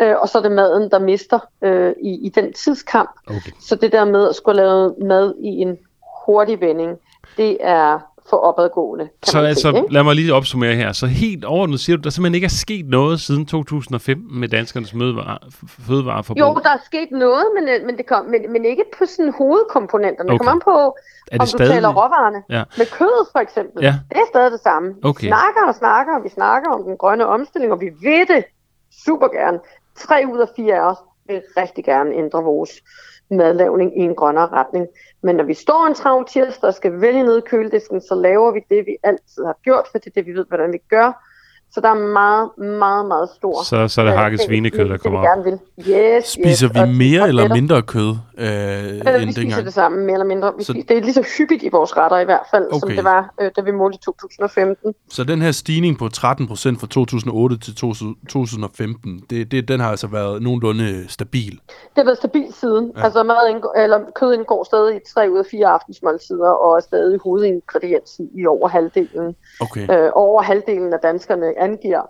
Øh, og så er det maden, der mister øh, i, i den tidskamp. Okay. Så det der med at skulle lave mad i en hurtig vending, det er for opadgående. Så altså, sige, ikke? lad mig lige opsummere her. Så helt overordnet siger du, der simpelthen ikke er sket noget siden 2015 med danskernes mødevare, fødevareforbrug? Jo, der er sket noget, men, øh, men, det kom, men, men ikke på sådan hovedkomponenterne. Det Okay. kommer an på, er det om stadig... du taler råvarerne. Ja. Med kødet for eksempel, Ja. det er stadig det samme. Okay. Vi snakker og snakker, og vi snakker om den grønne omstilling, og vi ved det super gerne. Tre ud af fire af os vil rigtig gerne ændre vores madlavning i en grønnere retning. Men når vi står en travl tirsdag og skal vælge ned i køledisken, så laver vi det, vi altid har gjort, for det er det, vi ved, hvordan vi gør. Så der er meget, meget, meget stor... Så, så er det øh, hakket svinekød, der det, kommer vi op. gerne vil. Yes, Spiser yes. vi og- mere og eller mindre kød øh, Øh, end vi spiser dengang? det samme, mere eller mindre. Vi Så- spiser, det er lige så hyppigt i vores retter i hvert fald, okay. som det var, øh, da vi målte i 2015. Så den her stigning på 13 procent fra 2008 til 2015, det, det, den har altså været nogenlunde stabil. Det har været stabilt siden. Ja. Altså mad indgår, eller kød indgår stadig i tre ud af fire aftensmåltider, og er stadig hovedingrediensen i over halvdelen. Okay. Øh, over halvdelen af danskerne angiver,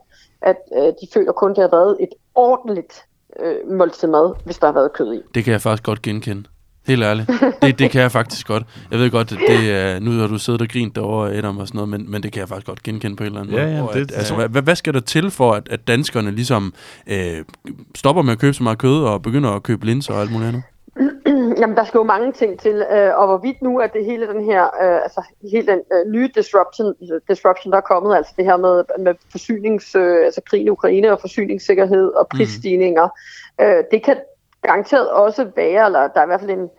at øh, de føler kun, det har været et ordentligt øh, måltid mad, hvis der har været kød i. Det kan jeg faktisk godt genkende. Helt ærligt. Det, det kan jeg faktisk godt. Jeg ved godt, at det er, nu har du siddet og grint derovre, Adam og sådan noget, men, men det kan jeg faktisk godt genkende på en eller anden Ja, måde. ja, det- at, altså, ja. hvad, hvad skal der til for, at, at danskerne ligesom øh, stopper med at købe så meget kød og begynder at købe linser og alt muligt andet? Jamen, der skal jo mange ting til, øh, og hvorvidt nu er det hele den her, øh, altså hele den øh, nye disruption, disruption, der er kommet, altså det her med, med forsynings, øh, altså krigen i Ukraine og forsyningssikkerhed og prisstigninger, mm. øh, det kan garanteret også være, eller der er i hvert fald en,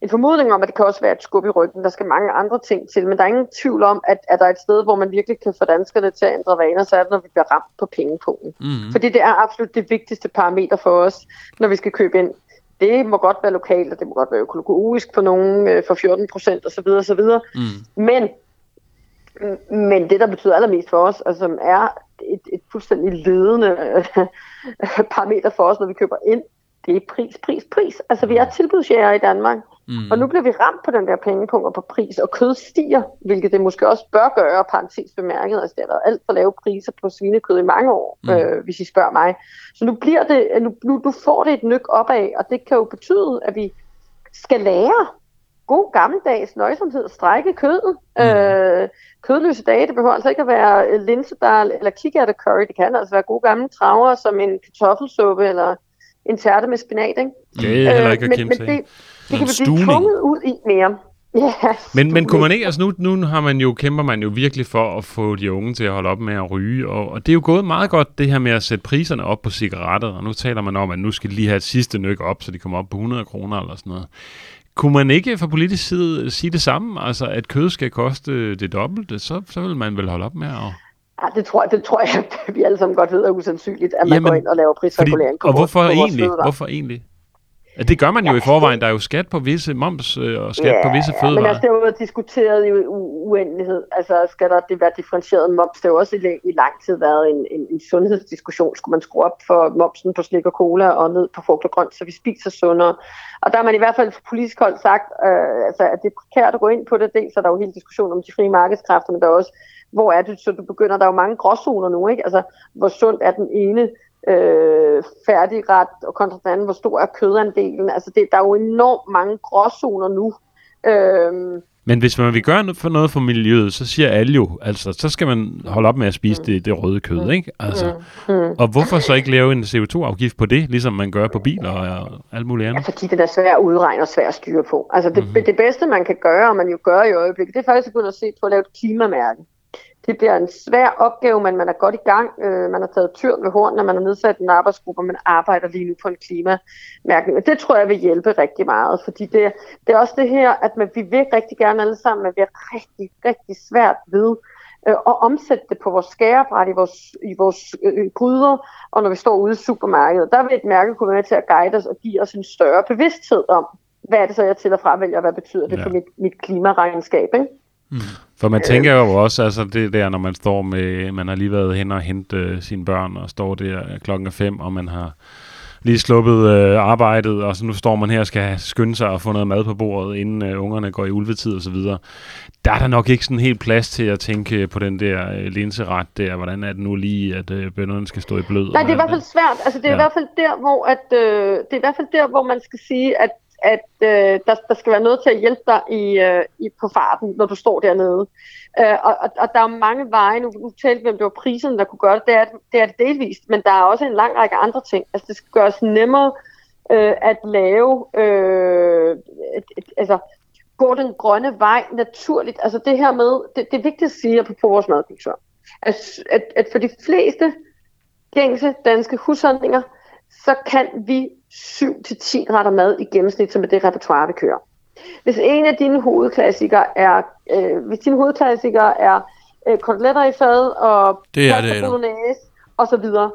en formodning om, at det kan også være et skub i ryggen. Der skal mange andre ting til, men der er ingen tvivl om, at, at der er et sted, hvor man virkelig kan få danskerne til at ændre vaner, så er det, når vi bliver ramt på pengepunkten. Mm. Fordi det er absolut det vigtigste parameter for os, når vi skal købe ind. Det må godt være lokalt, og det må godt være økologisk på nogen øh, for 14 procent osv. osv. Mm. Men, men det, der betyder allermest for os, og som er et, et fuldstændig ledende øh, parameter for os, når vi køber ind, det er pris, pris, pris. Altså, vi er tilbudsjæger i Danmark, Mm. og nu bliver vi ramt på den der pengepunkt og på pris, og kød stiger, hvilket det måske også bør gøre, parentes bemærket. Altså, det har været alt for lave priser på svinekød i mange år, Mm. øh, hvis I spørger mig. Så nu bliver det, nu, nu, nu får det et nyk opad, og det kan jo betyde, at vi skal lære god gammeldags nøjsomhed at strække kødet. Mm. Øh, kødløse dage, det behøver altså ikke at være øh, linsedal eller kikærte curry. Det kan altså være gode gamle traver som en kartoffelsuppe eller en tærte med spinat. Ikke? Det er heller ikke at men, kæmpe men det, det kan vi blive tvunget ud i mere. Ja, Men, men kunne man ikke, altså nu, nu har man jo, kæmper man jo virkelig for at få de unge til at holde op med at ryge, og, og det er jo gået meget godt, det her med at sætte priserne op på cigaretter, og nu taler man om, at nu skal de lige have et sidste nyk op, så de kommer op på 100 kroner eller sådan noget. kunne man ikke fra politisk side sige det samme? Altså, at kød skal koste det dobbelte, så, så vil man vel holde op med at... Ja, det tror, jeg, det tror jeg, vi alle sammen godt ved er usandsynligt, at man Jamen, går ind og laver prisregulering fordi, Og hvorfor egentlig? Hvorfor egentlig? Ja, det gør man jo ja, i forvejen. Der er jo skat på visse moms øh, og skat ja, på visse fødevarer. men altså, det har jo diskuteret i uendelighed. Altså, skal der det være differentieret moms? Det har jo også i, i lang tid været en, en, en sundhedsdiskussion. Skulle man skrue op for momsen på slik og cola og ned på frugt og grønt, så vi spiser sundere? Og der har man i hvert fald fra politisk hold sagt, øh, altså, at det er prekært at gå ind på det. Dels er der jo hele diskussion om de frie markedskræfter, men der er også, hvor er det, så du begynder, der er jo mange gråzoner nu, ikke? Altså, hvor sundt er den ene øh, færdigret og kontra den anden, hvor stor er kødandelen. Altså det, der er jo enormt mange gråzoner nu. Øh, men hvis man vil gøre noget for noget for miljøet, så siger alle jo, altså, så skal man holde op med at spise mm. det, det røde kød, mm. ikke? Altså. Mm. Og hvorfor så ikke lave en CO2-afgift på det, ligesom man gør på biler og alt muligt andet? Ja, fordi det er svært at udregne og svært at styre på. Altså det, mm-hmm. det bedste, man kan gøre, og man jo gør i øjeblikket, det er faktisk at begynde at se på at lave et klimamærke. Det bliver en svær opgave, men man er godt i gang. Øh, man har taget tyr ved horn, når man har nedsat en arbejdsgruppe, og man arbejder lige nu på en klimamærkning. Og det tror jeg vil hjælpe rigtig meget, fordi det, det er også det her, at man, vi vil rigtig gerne alle sammen, men vi er rigtig, rigtig svært ved øh, at omsætte det på vores skærebræt i vores, i vores øh, gryder, og når vi står ude i supermarkedet. Der vil et mærke kunne være med til at guide os og give os en større bevidsthed om, hvad er det så, jeg til og fra vælger, og hvad betyder det ja. for mit, mit klimaregnskab, ikke? Mm. For man tænker jo også, altså det der, når man står med, man har lige været hen og hentet øh, sine børn, og står der klokken fem, og man har lige sluppet øh, arbejdet, og så nu står man her og skal skynde sig og få noget mad på bordet, inden øh, ungerne går i ulvetid og så videre. Der er der nok ikke sådan helt plads til at tænke på den der øh, linseret der, hvordan er det nu lige, at øh, bønderne skal stå i blød? Nej, det er i hvert fald svært. Altså det er ja. i hvert fald der, hvor at, øh, det er i hvert fald der, hvor man skal sige, at at øh, der, der skal være noget til at hjælpe dig i, øh, i, på farten, når du står dernede. Øh, og, og, og der er mange veje, nu, nu talte vi om, det var priserne, der kunne gøre det, det er, det er det delvist, men der er også en lang række andre ting. Altså det skal gøres nemmere øh, at lave, øh, et, et, altså gå den grønne vej naturligt. Altså det her med, det, det er vigtigt at sige på vores madkultur, at, at, at for de fleste gængse danske husholdninger, så kan vi 7-10 retter mad i gennemsnit, som er det repertoire, vi kører. Hvis en af dine hovedklassikere er, øh, hvis dine hovedklassikere er øh, koteletter i fad og det er det, bolognese og så videre,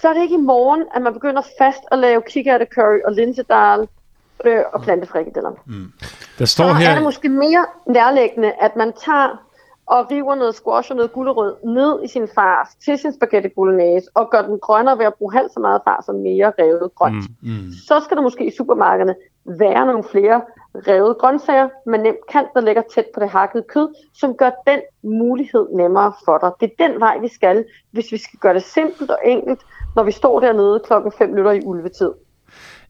så er det ikke i morgen, at man begynder fast at lave kikærte curry og linsedal øh, og plantefrikadeller. Mm. Der står så her... er det måske mere nærlæggende, at man tager og river noget squash og noget gulerod ned i sin fars til sin spaghetti bolognese, og gør den grønnere ved at bruge halvt så meget fars som mere revet grønt. Mm, mm. Så skal der måske i supermarkederne være nogle flere revet grøntsager med nemt kant, der ligger tæt på det hakkede kød, som gør den mulighed nemmere for dig. Det er den vej, vi skal, hvis vi skal gøre det simpelt og enkelt, når vi står dernede klokken 5 minutter i ulvetid.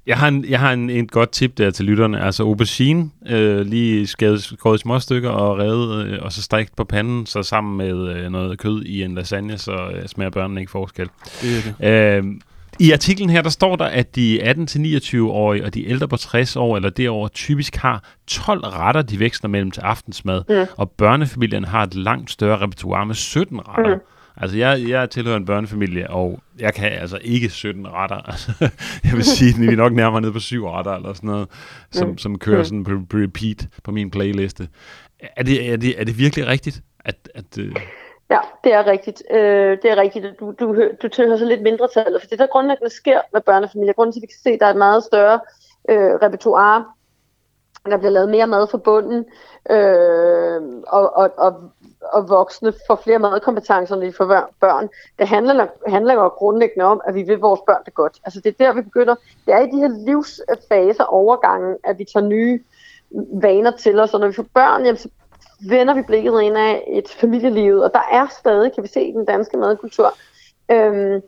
Jeg har, en, jeg har en, en godt tip der til lytterne. Altså aubergine, øh, lige skåret, skåret i små stykker og revet, øh, og så stegt på panden, så sammen med øh, noget kød i en lasagne, så øh, smager børnene ikke forskel. Det er det. Øh, i artiklen her, der står der, at de 18-29-årige og de ældre på 60 år eller derover typisk har 12 retter, de veksler mellem til aftensmad, mm. og børnefamilierne har et langt større repertoire med 17 retter. Mm. Altså, jeg, jeg tilhører en børnefamilie, og jeg kan altså ikke 17 retter. Altså, jeg vil sige, at vi er nok nærmere nede på syv retter, eller sådan noget, som, mm. som kører mm. sådan på, på repeat på min playliste. Er det, er det, er det virkelig rigtigt, at... at uh... Ja, det er rigtigt. Øh, det er rigtigt. Du, du, du tilhører så lidt mindre tal, for det der grundlæggende sker med børnefamilier. Grunden til, at vi kan se, at der er et meget større øh, repertoire der bliver lavet mere mad for bunden, øh, og, og, og, og voksne får flere madkompetencer, end de får børn. Det handler, handler jo grundlæggende om, at vi vil vores børn det godt. Altså det er der, vi begynder. Det er i de her livsfaser, overgangen, at vi tager nye vaner til os, og når vi får børn, jamen, så vender vi blikket ind af et familieliv, og der er stadig, kan vi se i den danske madkultur, øh,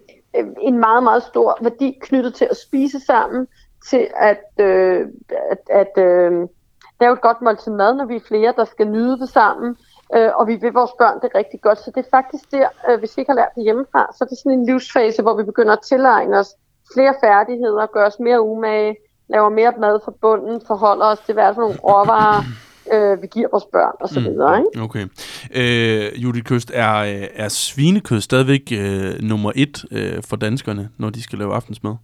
en meget, meget stor værdi knyttet til at spise sammen, til at, øh, at, at øh, lave et godt måltid mad, når vi er flere, der skal nyde det sammen, øh, og vi vil vores børn det rigtig godt. Så det er faktisk der, øh, hvis vi ikke har lært det hjemmefra, så er det sådan en livsfase, hvor vi begynder at tilegne os flere færdigheder, gøre os mere umage, laver mere mad fra bunden, forholder os til hvad for nogle råvarer, øh, vi giver vores børn og så mm. videre. Ikke? Okay. Øh, Judith Køst, er, er svinekød stadigvæk øh, nummer et øh, for danskerne, når de skal lave aftensmad?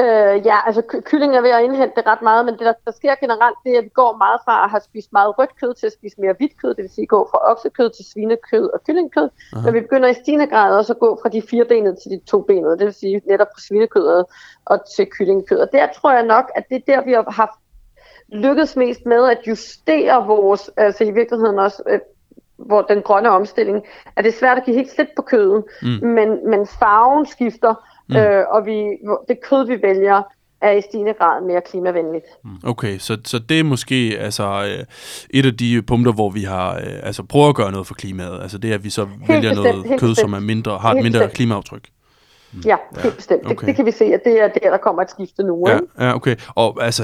Øh, ja, altså ky- kylling er ved at indhente det ret meget, men det der, der sker generelt, det er, at vi går meget fra at have spist meget rødt kød til at spise mere hvidt kød, det vil sige gå fra oksekød til svinekød og kyllingkød, Aha. men vi begynder i stigende grad også at gå fra de firebenede til de tobenede, det vil sige netop fra svinekødet og til kyllingkød. Og der tror jeg nok, at det er der, vi har haft lykkedes mest med at justere vores, altså i virkeligheden også, øh, hvor den grønne omstilling, at det er svært at give helt slet på kødet, Mm. men, men farven skifter, Mm. mm. øh, og vi, det kød, vi vælger, er i stigende grad mere klimavenligt. Okay, så, så det er måske altså, øh, et af de punkter, hvor vi har øh, altså, prøvet at gøre noget for klimaet. Altså det, at vi så helt vælger bestemt, noget kød, som bestemt. er mindre, har et mindre bestemt. klimaaftryk. Ja, helt bestemt. okay. Det, det kan vi se, at det er der, der kommer et skifte nu. Ja, ikke? ja, okay. Og, altså,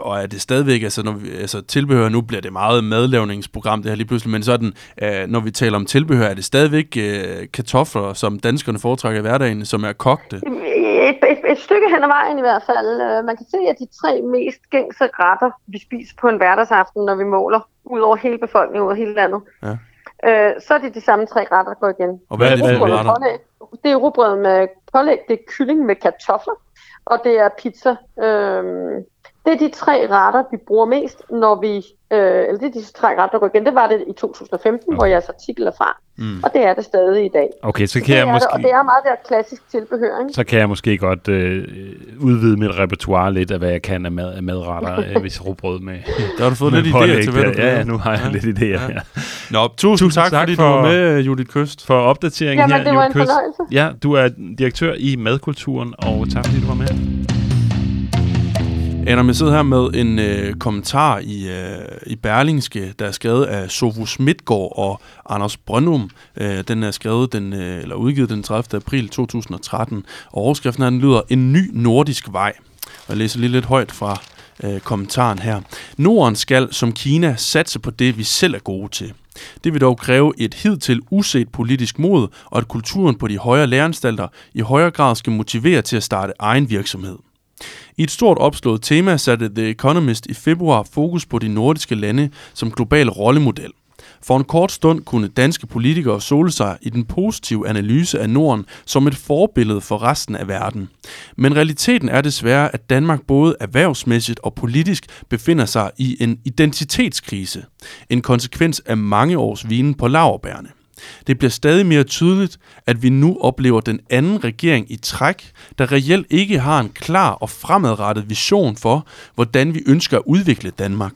og er det stadigvæk, altså, når vi, altså tilbehør, nu bliver det meget madlavningsprogram, det her lige pludselig, men sådan, øh, når vi taler om tilbehør, er det stadigvæk øh, kartofler, som danskerne foretrækker i hverdagen, som er kogte? Et, et, et stykke hen ad vejen i hvert fald. Øh, Man kan se, at de tre mest gængse retter, vi spiser på en hverdagsaften, når vi måler ud over hele befolkningen, ud over hele landet, Ja. Øh, så er det de samme tre retter, der går igen. Og hvad er det Hvad- for retter? pålæg. Det er rugbrød med pålæg, det er kylling med kartofler, og det er pizza. Øhm, det er de tre retter, vi bruger mest, når vi... Øh, eller det er de tre retter, der går igen. Det var det i 2015, okay. hvor jeres artikel er fra. Mm. Og det er det stadig i dag. Okay, så kan, jeg er det, og måske, det er meget der klassisk tilbehør, ikke? så kan jeg måske godt øh, udvide mit repertoire lidt af, hvad jeg kan af, mad, af madretter, øh, hvis rugbrød med, Der har du fået lidt idéer til, hvad du Ja, ja, nu har jeg Ja. lidt idéer. Ja. Ja. Nå, tusind, Tusind tak, tak fordi for- du var med, Judith Køst. For opdateringen Jamen, her, det var en Jule Kyst. fornøjelse. Ja, du er direktør i Madkulturen, og tak fordi du var med. Adam, jeg sidder her med en øh, kommentar i, øh, i Berlingske, der er skrevet af Sofus Midtgaard og Anders Brøndum. Øh, den er skrevet den, øh, eller udgivet den 30. april 2013, og overskriften her, den lyder En ny nordisk vej. Og jeg læser lige lidt højt fra øh, kommentaren her. Norden skal, som Kina, satse på det, vi selv er gode til. Det vil dog kræve et hidtil uset politisk mod, og at kulturen på de højere læreanstalter i højere grad skal motivere til at starte egen virksomhed. I et stort opslået tema satte The Economist i februar fokus på de nordiske lande som global rollemodel. For en kort stund kunne danske politikere sole sig i den positive analyse af Norden som et forbillede for resten af verden. Men realiteten er desværre, at Danmark både erhvervsmæssigt og politisk befinder sig i en identitetskrise. En konsekvens af mange års vinen på laverbærene. Det bliver stadig mere tydeligt, at vi nu oplever den anden regering i træk, der reelt ikke har en klar og fremadrettet vision for, hvordan vi ønsker at udvikle Danmark.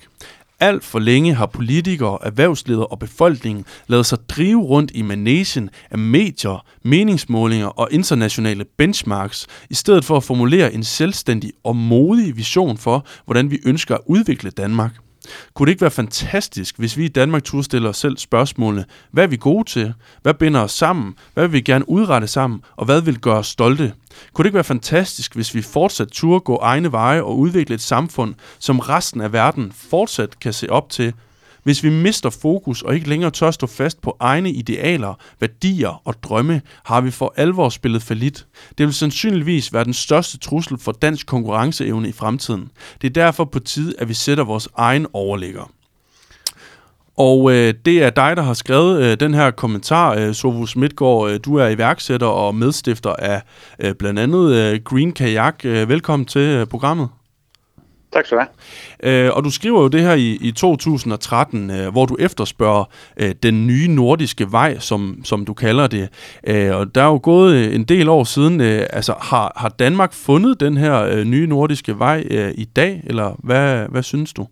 Alt for længe har politikere, erhvervsledere og befolkningen lavet sig drive rundt i managen af medier, meningsmålinger og internationale benchmarks, i stedet for at formulere en selvstændig og modig vision for, hvordan vi ønsker at udvikle Danmark. Kunne det ikke være fantastisk, hvis vi i Danmark turde stille os selv spørgsmålene, hvad er vi gode til? Hvad binder os sammen? Hvad vil vi gerne udrette sammen? Og hvad vil gøre os stolte? Kunne det ikke være fantastisk, hvis vi fortsat turde gå egne veje og udvikle et samfund, som resten af verden fortsat kan se op til, hvis vi mister fokus og ikke længere tør stå fast på egne idealer, værdier og drømme, har vi for alvor spillet falit. Det vil sandsynligvis være den største trussel for dansk konkurrenceevne i fremtiden. Det er derfor på tide, at vi sætter vores egen overligger. Og øh, det er dig, der har skrevet øh, den her kommentar, øh, Sovus Midtgaard. Øh, du er iværksætter og medstifter af øh, blandt andet øh, Green Kajak. Øh, velkommen til øh, programmet. Tak skal du have. Øh, og du skriver jo det her i, i 2013, øh, hvor du efterspørger øh, den nye nordiske vej, som, som du kalder det. Øh, og der er jo gået øh, en del år siden. Øh, altså, har, har Danmark fundet den her øh, nye nordiske vej øh, i dag, eller hvad, hvad synes du?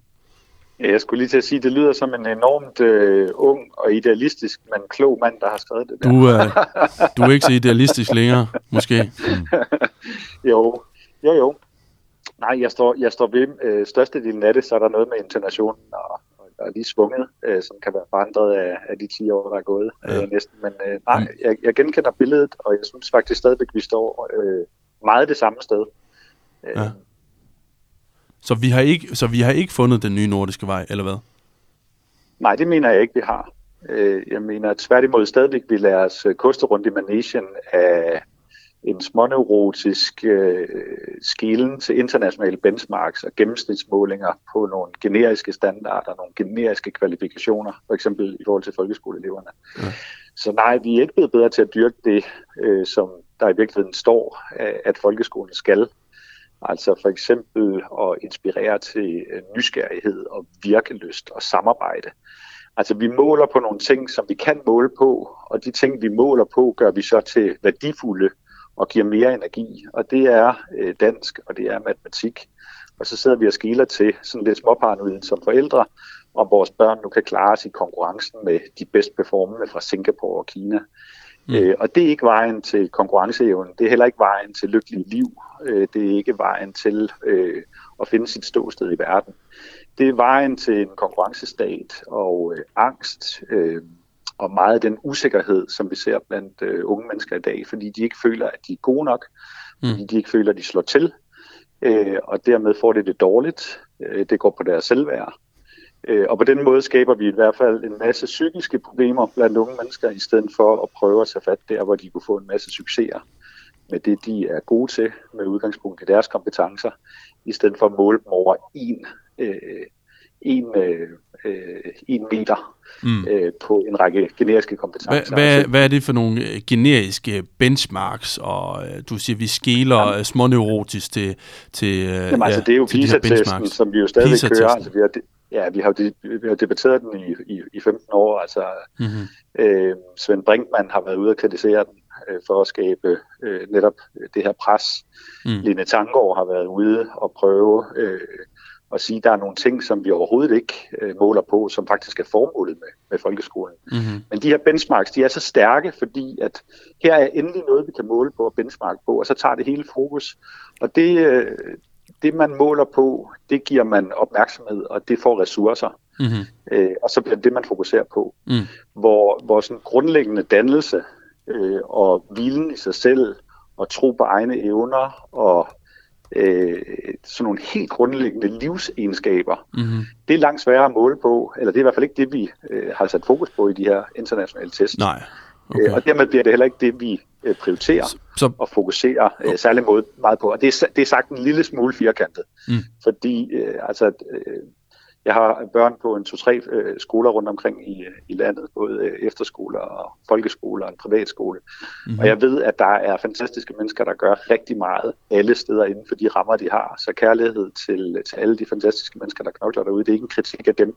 Jeg skulle lige til at sige, at det lyder som en enormt øh, ung og idealistisk, men klog mand, der har skrevet det der. Du, øh, du er ikke så idealistisk længere, måske. Jo, jo, jo. Nej, jeg står, jeg står ved øh, størstedelen af det, så er der noget med intonationen og, og, lige svunget, øh, som kan være forandret af, af de 10 år, der er gået Ja. øh, næsten. Men øh, nej, jeg, jeg genkender billedet, og jeg synes faktisk stadigvæk, vi står øh, meget det samme sted. Øh, Ja. Så vi, har ikke, så vi har ikke fundet den nye nordiske vej, eller hvad? Nej, det mener jeg ikke, vi har. Øh, Jeg mener tværtimod stadigvæk, vi lader os øh, koste rundt i managen af en småneurotisk øh, skilen til internationale benchmarks og gennemsnitsmålinger på nogle generiske standarder, nogle generiske kvalifikationer, for eksempel i forhold til folkeskoleeleverne. Ja. Så nej, vi er ikke blevet bedre til at dyrke det, øh, som der i virkeligheden står, øh, at folkeskolen skal. Altså for eksempel at inspirere til øh, nysgerrighed og virkelyst og samarbejde. Altså vi måler på nogle ting, som vi kan måle på, og de ting, vi måler på, gør vi så til værdifulde og giver mere energi. Og det er øh, dansk, og det er matematik. Og så sidder vi og skiller til sådan lidt småparanoid som forældre, om vores børn nu kan klare sig i konkurrencen med de bedst performende fra Singapore og Kina. Mm. Øh, og det er ikke vejen til konkurrenceevnen. Det er heller ikke vejen til lykkelig liv. Øh, det er ikke vejen til øh, at finde sit ståsted i verden. Det er vejen til en konkurrencestat og øh, angst øh, og meget af den usikkerhed, som vi ser blandt øh, unge mennesker i dag, fordi de ikke føler, at de er gode nok, mm. fordi de ikke føler, at de slår til, øh, og dermed får det det dårligt. Øh, det går på deres selvværd. Øh, og på den måde skaber vi i hvert fald en masse psykiske problemer blandt unge mennesker, i stedet for at prøve at tage fat der, hvor de kunne få en masse succeser med det, de er gode til, med udgangspunkt i deres kompetencer, i stedet for at måle dem over en, øh, en, øh, en meter mm. øh, på en række generiske kompetencer. Hvad, hvad, hvad er det for nogle øh, generiske benchmarks, og øh, du siger, vi skæler ja. småneurotisk til, til Jamen, altså, det er jo PISA-testen, som vi jo stadig kører. Altså, vi har, Ja, vi har, vi har debatteret den i, i, i 15 år. Altså, mm-hmm. øh, Svend Brinkmann har været ude og kritisere den øh, for at skabe øh, netop det her pres. Mm. Line Tangård har været ude og prøve øh, at sige, at der er nogle ting, som vi overhovedet ikke øh, måler på, som faktisk er formålet med, med folkeskolen. Mm-hmm. Men de her benchmarks, de er så stærke, fordi at her er endelig noget, vi kan måle på og benchmark på, og så tager det hele fokus. Og det, øh, det, man måler på, det giver man opmærksomhed, og det får ressourcer. Mm-hmm. Øh, og så bliver det det, man fokuserer på. Mm. Hvor, hvor sådan grundlæggende dannelse øh, og hvilen i sig selv, og tro på egne evner, og øh, sådan nogle helt grundlæggende livsegenskaber, mm-hmm. det er langt sværere at måle på, eller det er i hvert fald ikke det, vi øh, har sat fokus på i de her internationale tests. Nej. Okay. Øh, og dermed bliver det heller ikke det, vi øh, prioriterer så, så... og fokuserer øh, særlig måde, meget på. Og det er, det er sagt en lille smule firkantet, mm. fordi øh, altså, øh, jeg har børn på en to-tre øh, skoler rundt omkring i, i landet, både øh, efterskoler og folkeskoler og en privatskole. Mm-hmm. Og jeg ved, at der er fantastiske mennesker, der gør rigtig meget alle steder inden for de rammer, de har. Så kærlighed til, til alle de fantastiske mennesker, der knokler derude, det er ikke en kritik af dem,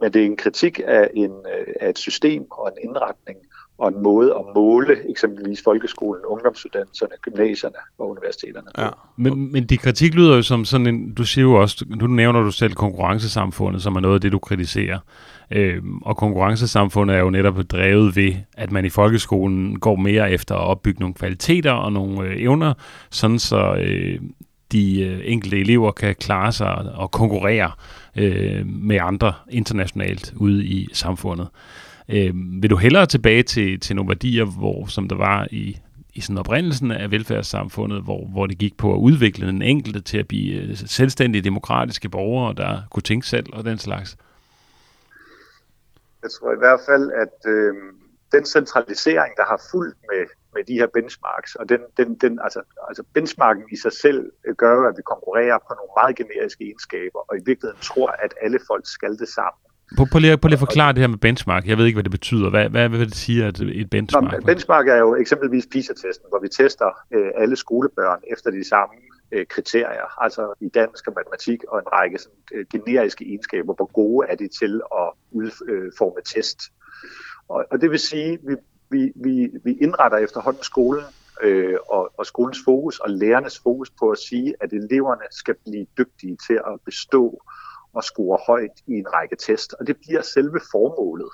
men det er en kritik af, en, øh, af et system og en indretning og en måde at måle eksempelvis folkeskolen, ungdomsuddannelserne, gymnasierne og universiteterne. Ja. Men, men de kritik lyder jo som sådan en, du siger jo også, nu nævner du selv konkurrencesamfundet, som er noget af det, du kritiserer. Øhm, og konkurrencesamfundet er jo netop drevet ved, at man i folkeskolen går mere efter at opbygge nogle kvaliteter og nogle øh, evner, sådan så øh, de øh, enkelte elever kan klare sig og konkurrere øh, med andre internationalt ude i samfundet. Øh, vil du hellere tilbage til, til nogle værdier, hvor, som der var i, i sådan oprindelsen af velfærdssamfundet, hvor, hvor det gik på at udvikle den enkelte til at blive øh, selvstændige demokratiske borgere, der kunne tænke selv og den slags? Jeg tror i hvert fald, at øh, den centralisering, der har fulgt med, med de her benchmarks, og den, den, den, altså, altså benchmarken i sig selv øh, gør at vi konkurrerer på nogle meget generiske egenskaber, og i virkeligheden tror, at alle folk skal det samme. Prøv, prøv, lige, prøv lige at forklare det her med benchmark. Jeg ved ikke, hvad det betyder. Hvad, hvad, hvad vil det sige, at et benchmark? Nå, benchmark er jo eksempelvis PISA-testen, hvor vi tester øh, alle skolebørn efter de samme øh, kriterier, altså i dansk og matematik og en række sådan, øh, generiske egenskaber. Hvor gode er de til at udforme øh, test? Og, og det vil sige, at vi, vi, vi, vi indretter efterhånden skolen øh, og, og skolens fokus og lærernes fokus på at sige, at eleverne skal blive dygtige til at bestå og score højt i en række test, og det bliver selve formålet.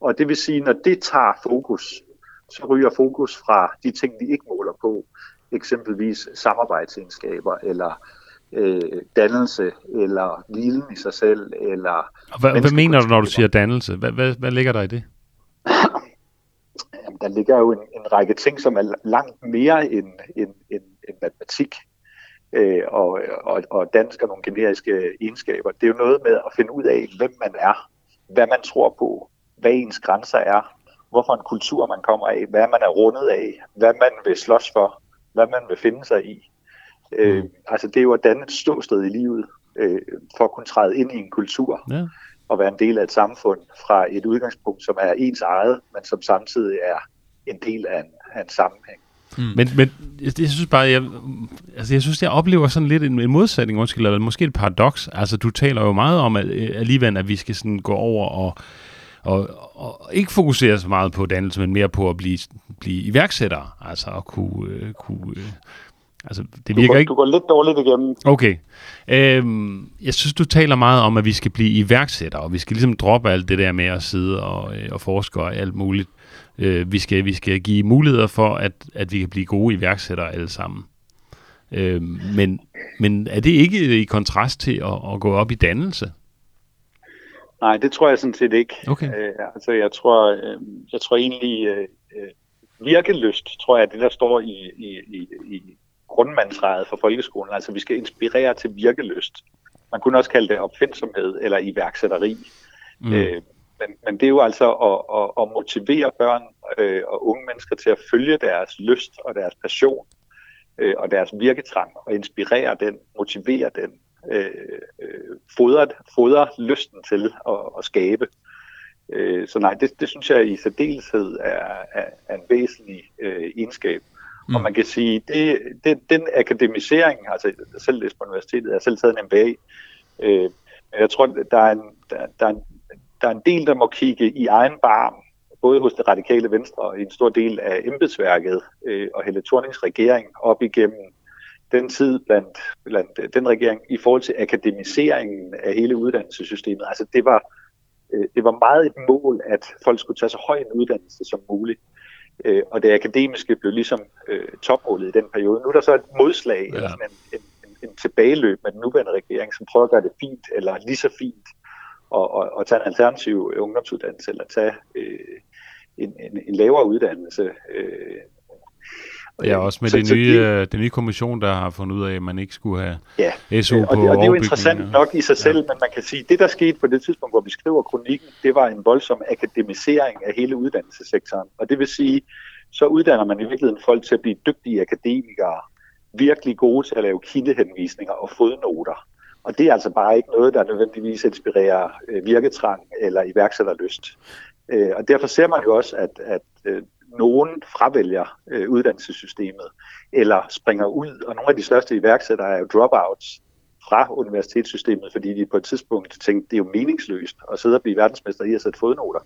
Og det vil sige, når det tager fokus, så ryger fokus fra de ting, vi ikke måler på, eksempelvis samarbejdsegenskaber, eller øh, dannelse, eller viden i sig selv, eller... Hvad, hvad mener du, når du siger dannelse? Hvad, hvad, hvad ligger der i det? Jamen, der ligger jo en, en række ting, som er langt mere end, end, end, end matematik øh, og, og, og dansk og nogle generiske egenskaber. Det er jo noget med at finde ud af, hvem man er, hvad man tror på, hvad ens grænser er, hvorfor en kultur man kommer af, hvad man er rundet af, hvad man vil slås for, hvad man vil finde sig i. Øh, mm. altså det er jo at danne et ståsted i livet, øh, for at kunne træde ind i en kultur. Ja og være en del af et samfund fra et udgangspunkt, som er ens eget, men som samtidig er en del af en, af en sammenhæng. Mm. Men, men jeg, jeg synes bare, jeg, altså jeg synes, jeg oplever sådan lidt en, en modsætning, måske, eller måske et paradoks. Altså, du taler jo meget om at, alligevel, at vi skal sådan gå over og, og, og ikke fokusere så meget på dannelse, men mere på at blive, blive iværksætter. Altså at kunne, øh, kunne øh, Altså, det virker du går, ikke... Du går lidt dårligt igennem. Okay. Øhm, jeg synes, du taler meget om, at vi skal blive iværksætter, og vi skal ligesom droppe alt det der med at sidde og, øh, og forske og alt muligt. Øh, vi, skal, vi skal give muligheder for, at, at vi kan blive gode iværksættere alle sammen. Øh, men, men er det ikke i kontrast til at, at gå op i dannelse? Nej, det tror jeg sådan set ikke. Okay. Øh, altså, jeg tror, øh, jeg tror egentlig, øh, øh virkeløst, tror jeg, det der står i, i, i, i grundmandsrejet for folkeskolen. Altså, vi skal inspirere til virkeløst. Man kunne også kalde det opfindsomhed eller iværksætteri. Mm. Øh, men, men det er jo altså at, at, at motivere børn øh, og unge mennesker til at følge deres lyst og deres passion øh, og deres virketrang og inspirere den, motivere den, øh, øh, fodre, fodre lysten til at, at skabe. Øh, så nej, det, det synes jeg i særdeleshed er, er, er en væsentlig øh, egenskab. Mm. Og man kan sige, det, det, den akademisering, altså selv læst på universitetet, jeg har selv taget en MBA, øh, jeg tror, der er, en, der, der, er en, der er en del, der må kigge i egen barm, både hos det radikale venstre og i en stor del af embedsværket øh, og Helle Thornings regering op igennem den tid blandt, blandt den regering i forhold til akademiseringen af hele uddannelsessystemet. Altså det var, øh, det var meget et mål, at folk skulle tage så høj en uddannelse som muligt. Øh, og det akademiske blev ligesom øh, topmålet i den periode. Nu er der så et modslag, ja. eller sådan en, en, en, en tilbageløb med den nuværende regering, som prøver at gøre det fint, eller lige så fint, og, og, og tage en alternativ ungdomsuddannelse, eller tage øh, en, en, en lavere uddannelse. Øh, Ja, også med så, det nye, det, øh, den nye kommission, der har fundet ud af, at man ikke skulle have ja, SU og på det, og det er jo interessant nok i sig selv, ja. men man kan sige, at det, der skete på det tidspunkt, hvor vi skriver kronikken, det var en voldsom akademisering af hele uddannelsessektoren. Og det vil sige, så uddanner man i virkeligheden folk til at blive dygtige akademikere, virkelig gode til at lave kildehenvisninger og fodnoter. Og det er altså bare ikke noget, der nødvendigvis inspirerer øh, virketrang eller iværksætterlyst. Øh, og derfor ser man jo også, at, at øh, nogen fravælger øh, uddannelsessystemet eller springer ud, og nogle af de største iværksættere er jo dropouts fra universitetssystemet, fordi de på et tidspunkt tænkte, det er jo meningsløst at sidde og blive verdensmester i at sætte fodnoter.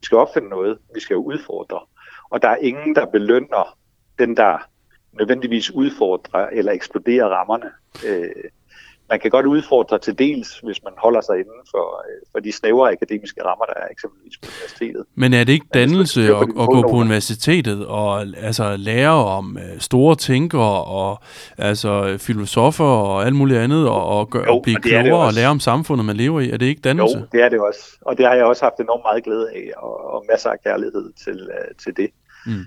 Vi skal opfinde noget, vi skal jo udfordre. Og der er ingen, der belønner den, der nødvendigvis udfordrer eller eksploderer rammerne. Øh, man kan godt udfordre til dels, hvis man holder sig inden for, øh, for de snævre akademiske rammer, der er eksempelvis på universitetet. Men er det ikke dannelse at, at gå på universitetet og altså lære om uh, store tænkere og altså filosofer og alt muligt andet og, og, gør, jo, og blive og klogere og lære om samfundet, man lever i? Er det ikke dannelse? Jo, det er det også. Og det har jeg også haft enormt meget glæde af og, og masser af kærlighed til, uh, til det. Mm.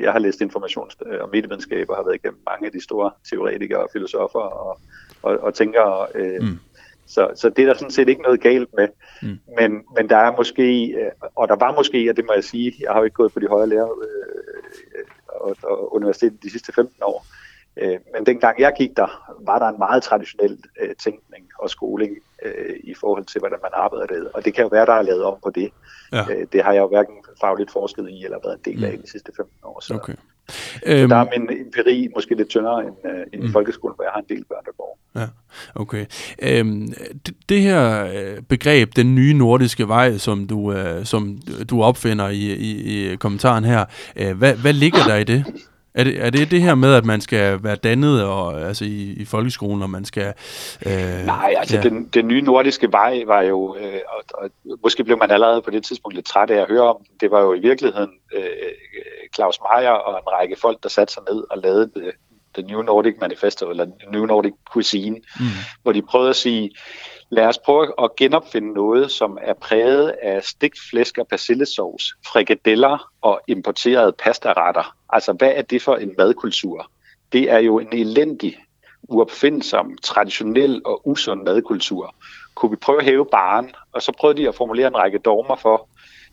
Jeg har læst informations- og medievidenskab og har været igennem mange af de store teoretikere og filosofer og og, og tænker, øh, mm. så, så det er der sådan set ikke noget galt med. Mm. Men, men der er måske, øh, og der var måske, og det må jeg sige, jeg har jo ikke gået på de højere lærer øh, og, og universitetet de sidste 15 år, øh, men dengang jeg gik der, var der en meget traditionel øh, tænkning og skoling øh, i forhold til, hvordan man arbejder det. Og det kan jo være, der er lavet om på det. Ja. Øh, det har jeg jo hverken fagligt forsket i, eller været en del af mm. de sidste 15 år. Så, okay. Øhm, der er min empiri måske lidt tyndere end, uh, end mm. i folkeskolen, hvor jeg har en del børn, der går. Ja, okay. Øhm, det, det her øh, begreb, den nye nordiske vej, som du, uh, som du opfinder i, i, i kommentaren her, uh, hvad, hvad ligger der i det? Er det, er det det her med, at man skal være dannet og, altså i, i folkeskolen, og man skal... Øh, Nej, altså ja. den, den nye nordiske vej var jo, øh, og, og måske blev man allerede på det tidspunkt lidt træt af at høre om, det var jo i virkeligheden øh, Claus Meier og en række folk, der satte sig ned og lavede det, The New Nordic Manifesto, eller New Nordic Cuisine, mm. hvor de prøvede at sige, lad os prøve at genopfinde noget, som er præget af stigt flæsk og persillesauce, frikadeller og importerede pastaretter. Altså, hvad er det for en madkultur? Det er jo en elendig, uopfindsom, traditionel og usund madkultur. Kunne vi prøve at hæve baren? Og så prøvede de at formulere en række dogmer for,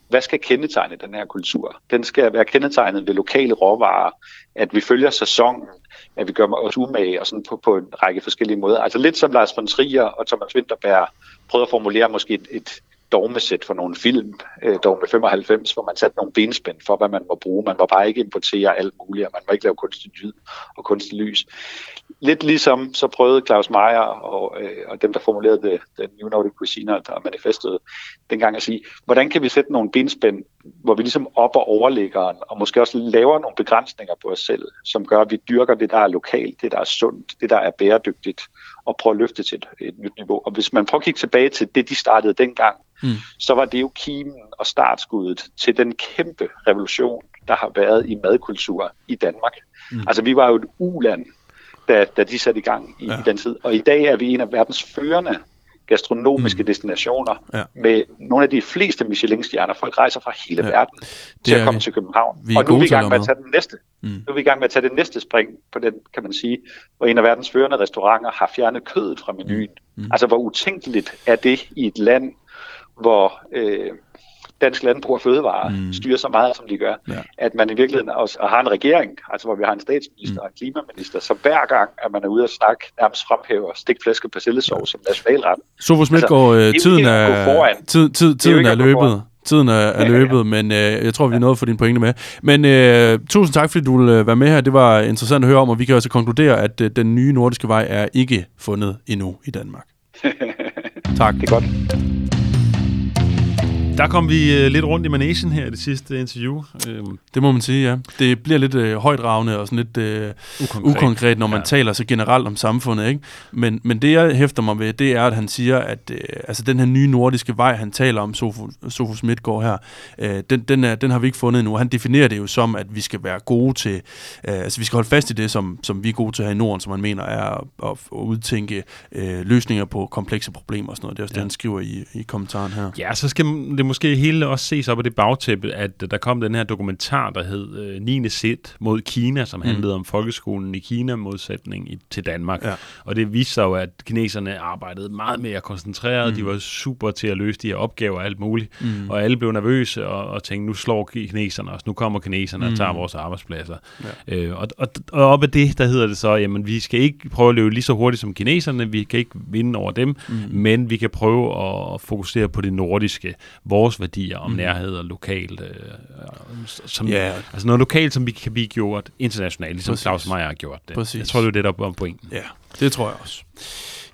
hvad skal kendetegne den her kultur? Den skal være kendetegnet ved lokale råvarer, at vi følger sæsonen, at vi gør os umage og sådan på, på en række forskellige måder. Altså lidt som Lars von Trier og Thomas Winterberg prøvede at formulere måske et, et, dogmesæt for nogle film, øh, dogme 95, hvor man satte nogle benspænd for, hvad man må bruge. Man må bare ikke importere alt muligt, og man må ikke lave kunstig lyd og kunstig lys. Lidt ligesom så prøvede Claus Meier og, øh, og dem, der formulerede det, den New Nordic Cuisine og manifestet dengang at sige, hvordan kan vi sætte nogle benspænd, hvor vi ligesom op og overligger, og måske også laver nogle begrænsninger på os selv, som gør, at vi dyrker det, der er lokalt, det, der er sundt, det, der er bæredygtigt, og prøver at løfte til et, et nyt niveau. Og hvis man prøver at kigge tilbage til det, de startede dengang, mm. så var det jo kimen og startskuddet til den kæmpe revolution, der har været i madkultur i Danmark. Mm. Altså vi var jo et uland, da, da de satte i gang i, ja. i den tid. Og i dag er vi en af verdens førende gastronomiske mm. destinationer ja. med nogle af de fleste Michelin-stjerner. Folk rejser fra hele ja. verden til at komme vi. til København. Vi og nu er vi i gang med at tage den næste. Mm. Nu er vi i gang med at tage det næste spring på den, kan man sige, hvor en af verdens førende restauranter har fjernet kødet fra menuen. Mm. Mm. Altså hvor utænkeligt er det i et land, hvor øh, dansk landbrug og fødevare mm. styrer så meget, som de gør, ja. at man i virkeligheden også og har en regering, altså hvor vi har en statsminister mm. og en klimaminister, så hver gang, at man er ude at snakke, nærmest fremhæver stikflæsk og persillesov ja. som nationalret. Sofus Midtgaard, altså, tiden, er, tid, tid, tiden er løbet. Tiden er, er løbet, ja, ja. men øh, jeg tror, vi er nået for dine pointe med. Men øh, tusind tak, fordi du ville øh, være med her. Det var interessant at høre om, og vi kan også konkludere, at øh, den nye nordiske vej er ikke fundet endnu i Danmark. tak. Det er godt. Der kom vi øh, lidt rundt i managen her i det sidste interview. Øhm. Det må man sige, ja. Det bliver lidt øh, højdragende og sådan lidt øh, ukonkret. ukonkret, når man ja. taler så generelt om samfundet. Ikke? Men, men det, jeg hæfter mig ved, det er, at han siger, at øh, altså, den her nye nordiske vej, han taler om, Sofus, Sofus Midtgaard her, øh, den, den, er, den har vi ikke fundet endnu. Han definerer det jo som, at vi skal være gode til, øh, altså vi skal holde fast i det, som, som vi er gode til her i Norden, som han mener er at, at, at udtænke øh, løsninger på komplekse problemer og sådan noget. Det er også ja. det, han skriver i, i kommentaren her. Ja, så skal det måske hele også ses op af det bagtæppe, at der kom den her dokumentar, der hed øh, 9. sæt mod Kina, som mm. handlede om folkeskolen i Kina modsætning i, til Danmark. Ja. Og det viste sig jo, at kineserne arbejdede meget mere koncentreret. Mm. De var super til at løse de her opgaver og alt muligt. Mm. Og alle blev nervøse og, og tænkte, nu slår kineserne os. Nu kommer kineserne mm. og tager vores arbejdspladser. Ja. Øh, og, og, og op af det, der hedder det så, jamen vi skal ikke prøve at løbe lige så hurtigt som kineserne. Vi kan ikke vinde over dem. Mm. Men vi kan prøve at fokusere på det nordiske. Vores vores værdier om mm. nærhed og lokalt. Øh, som, yeah. Altså noget lokalt, som vi kan blive gjort internationalt, ligesom Præcis. Claus Meier har gjort det. Præcis. Jeg tror, det er det, der er pointen. Ja, det tror jeg også.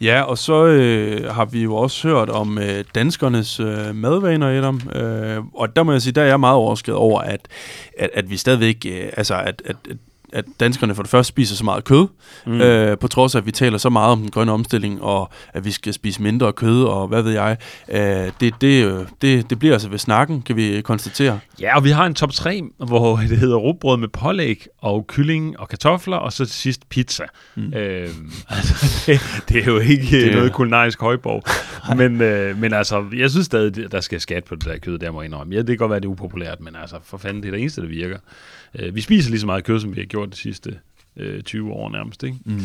Ja, og så øh, har vi jo også hørt om øh, danskernes øh, madvaner, Adam. Øh, og der må jeg sige, der er jeg meget overrasket over, at, at, at vi stadigvæk, øh, altså at, at, at at danskerne for det første spiser så meget kød, mm. øh, på trods af, at vi taler så meget om den grønne omstilling, og at vi skal spise mindre kød, og hvad ved jeg. Øh, det, det, det, det bliver altså ved snakken, kan vi konstatere. Ja, og vi har en top 3, hvor det hedder råbrød med pålæg, og kylling og kartofler, og så til sidst pizza. Mm. Øh, altså, det, det er jo ikke det, noget kulinarisk højborg. men, øh, men altså, jeg synes stadig, der skal skat på det der kød, der må indrømme. Ja, det kan godt være, det er upopulært, men altså, for fanden, det er det eneste, der virker. Øh, vi spiser lige så meget kød, som vi har gjort de sidste øh, 20 år nærmest, ikke? Mm.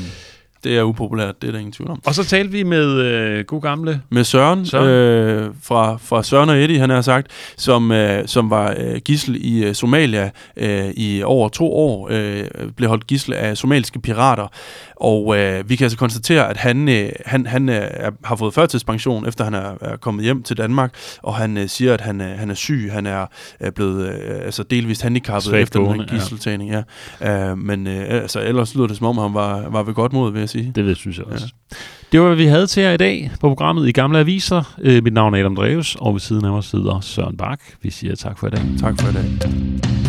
Det er upopulært, det er der ingen tvivl om. Og så talte vi med øh, god gamle... Med Søren, Søren. Øh, fra, fra Søren og Eddie, han har sagt, som, øh, som var øh, gissel i øh, Somalia øh, i over to år, øh, blev holdt gissel af somaliske pirater. Og øh, vi kan altså konstatere, at han, øh, han, han øh, har fået førtidspension, efter han er, er kommet hjem til Danmark, og han øh, siger, at han, øh, han er syg, han er øh, blevet øh, altså delvist handicappet Svagt efter den her gisseltagning. Ja. Ja. Øh, men øh, altså, ellers lyder det som om, han var, var ved godt mod, vil jeg sige. Det ved, synes jeg også. Ja. Det var, hvad vi havde til jer i dag på programmet i Gamle Aviser. Øh, mit navn er Adam Dreves, og ved siden af mig sidder Søren Bak. Vi siger tak for i dag. Tak for i dag.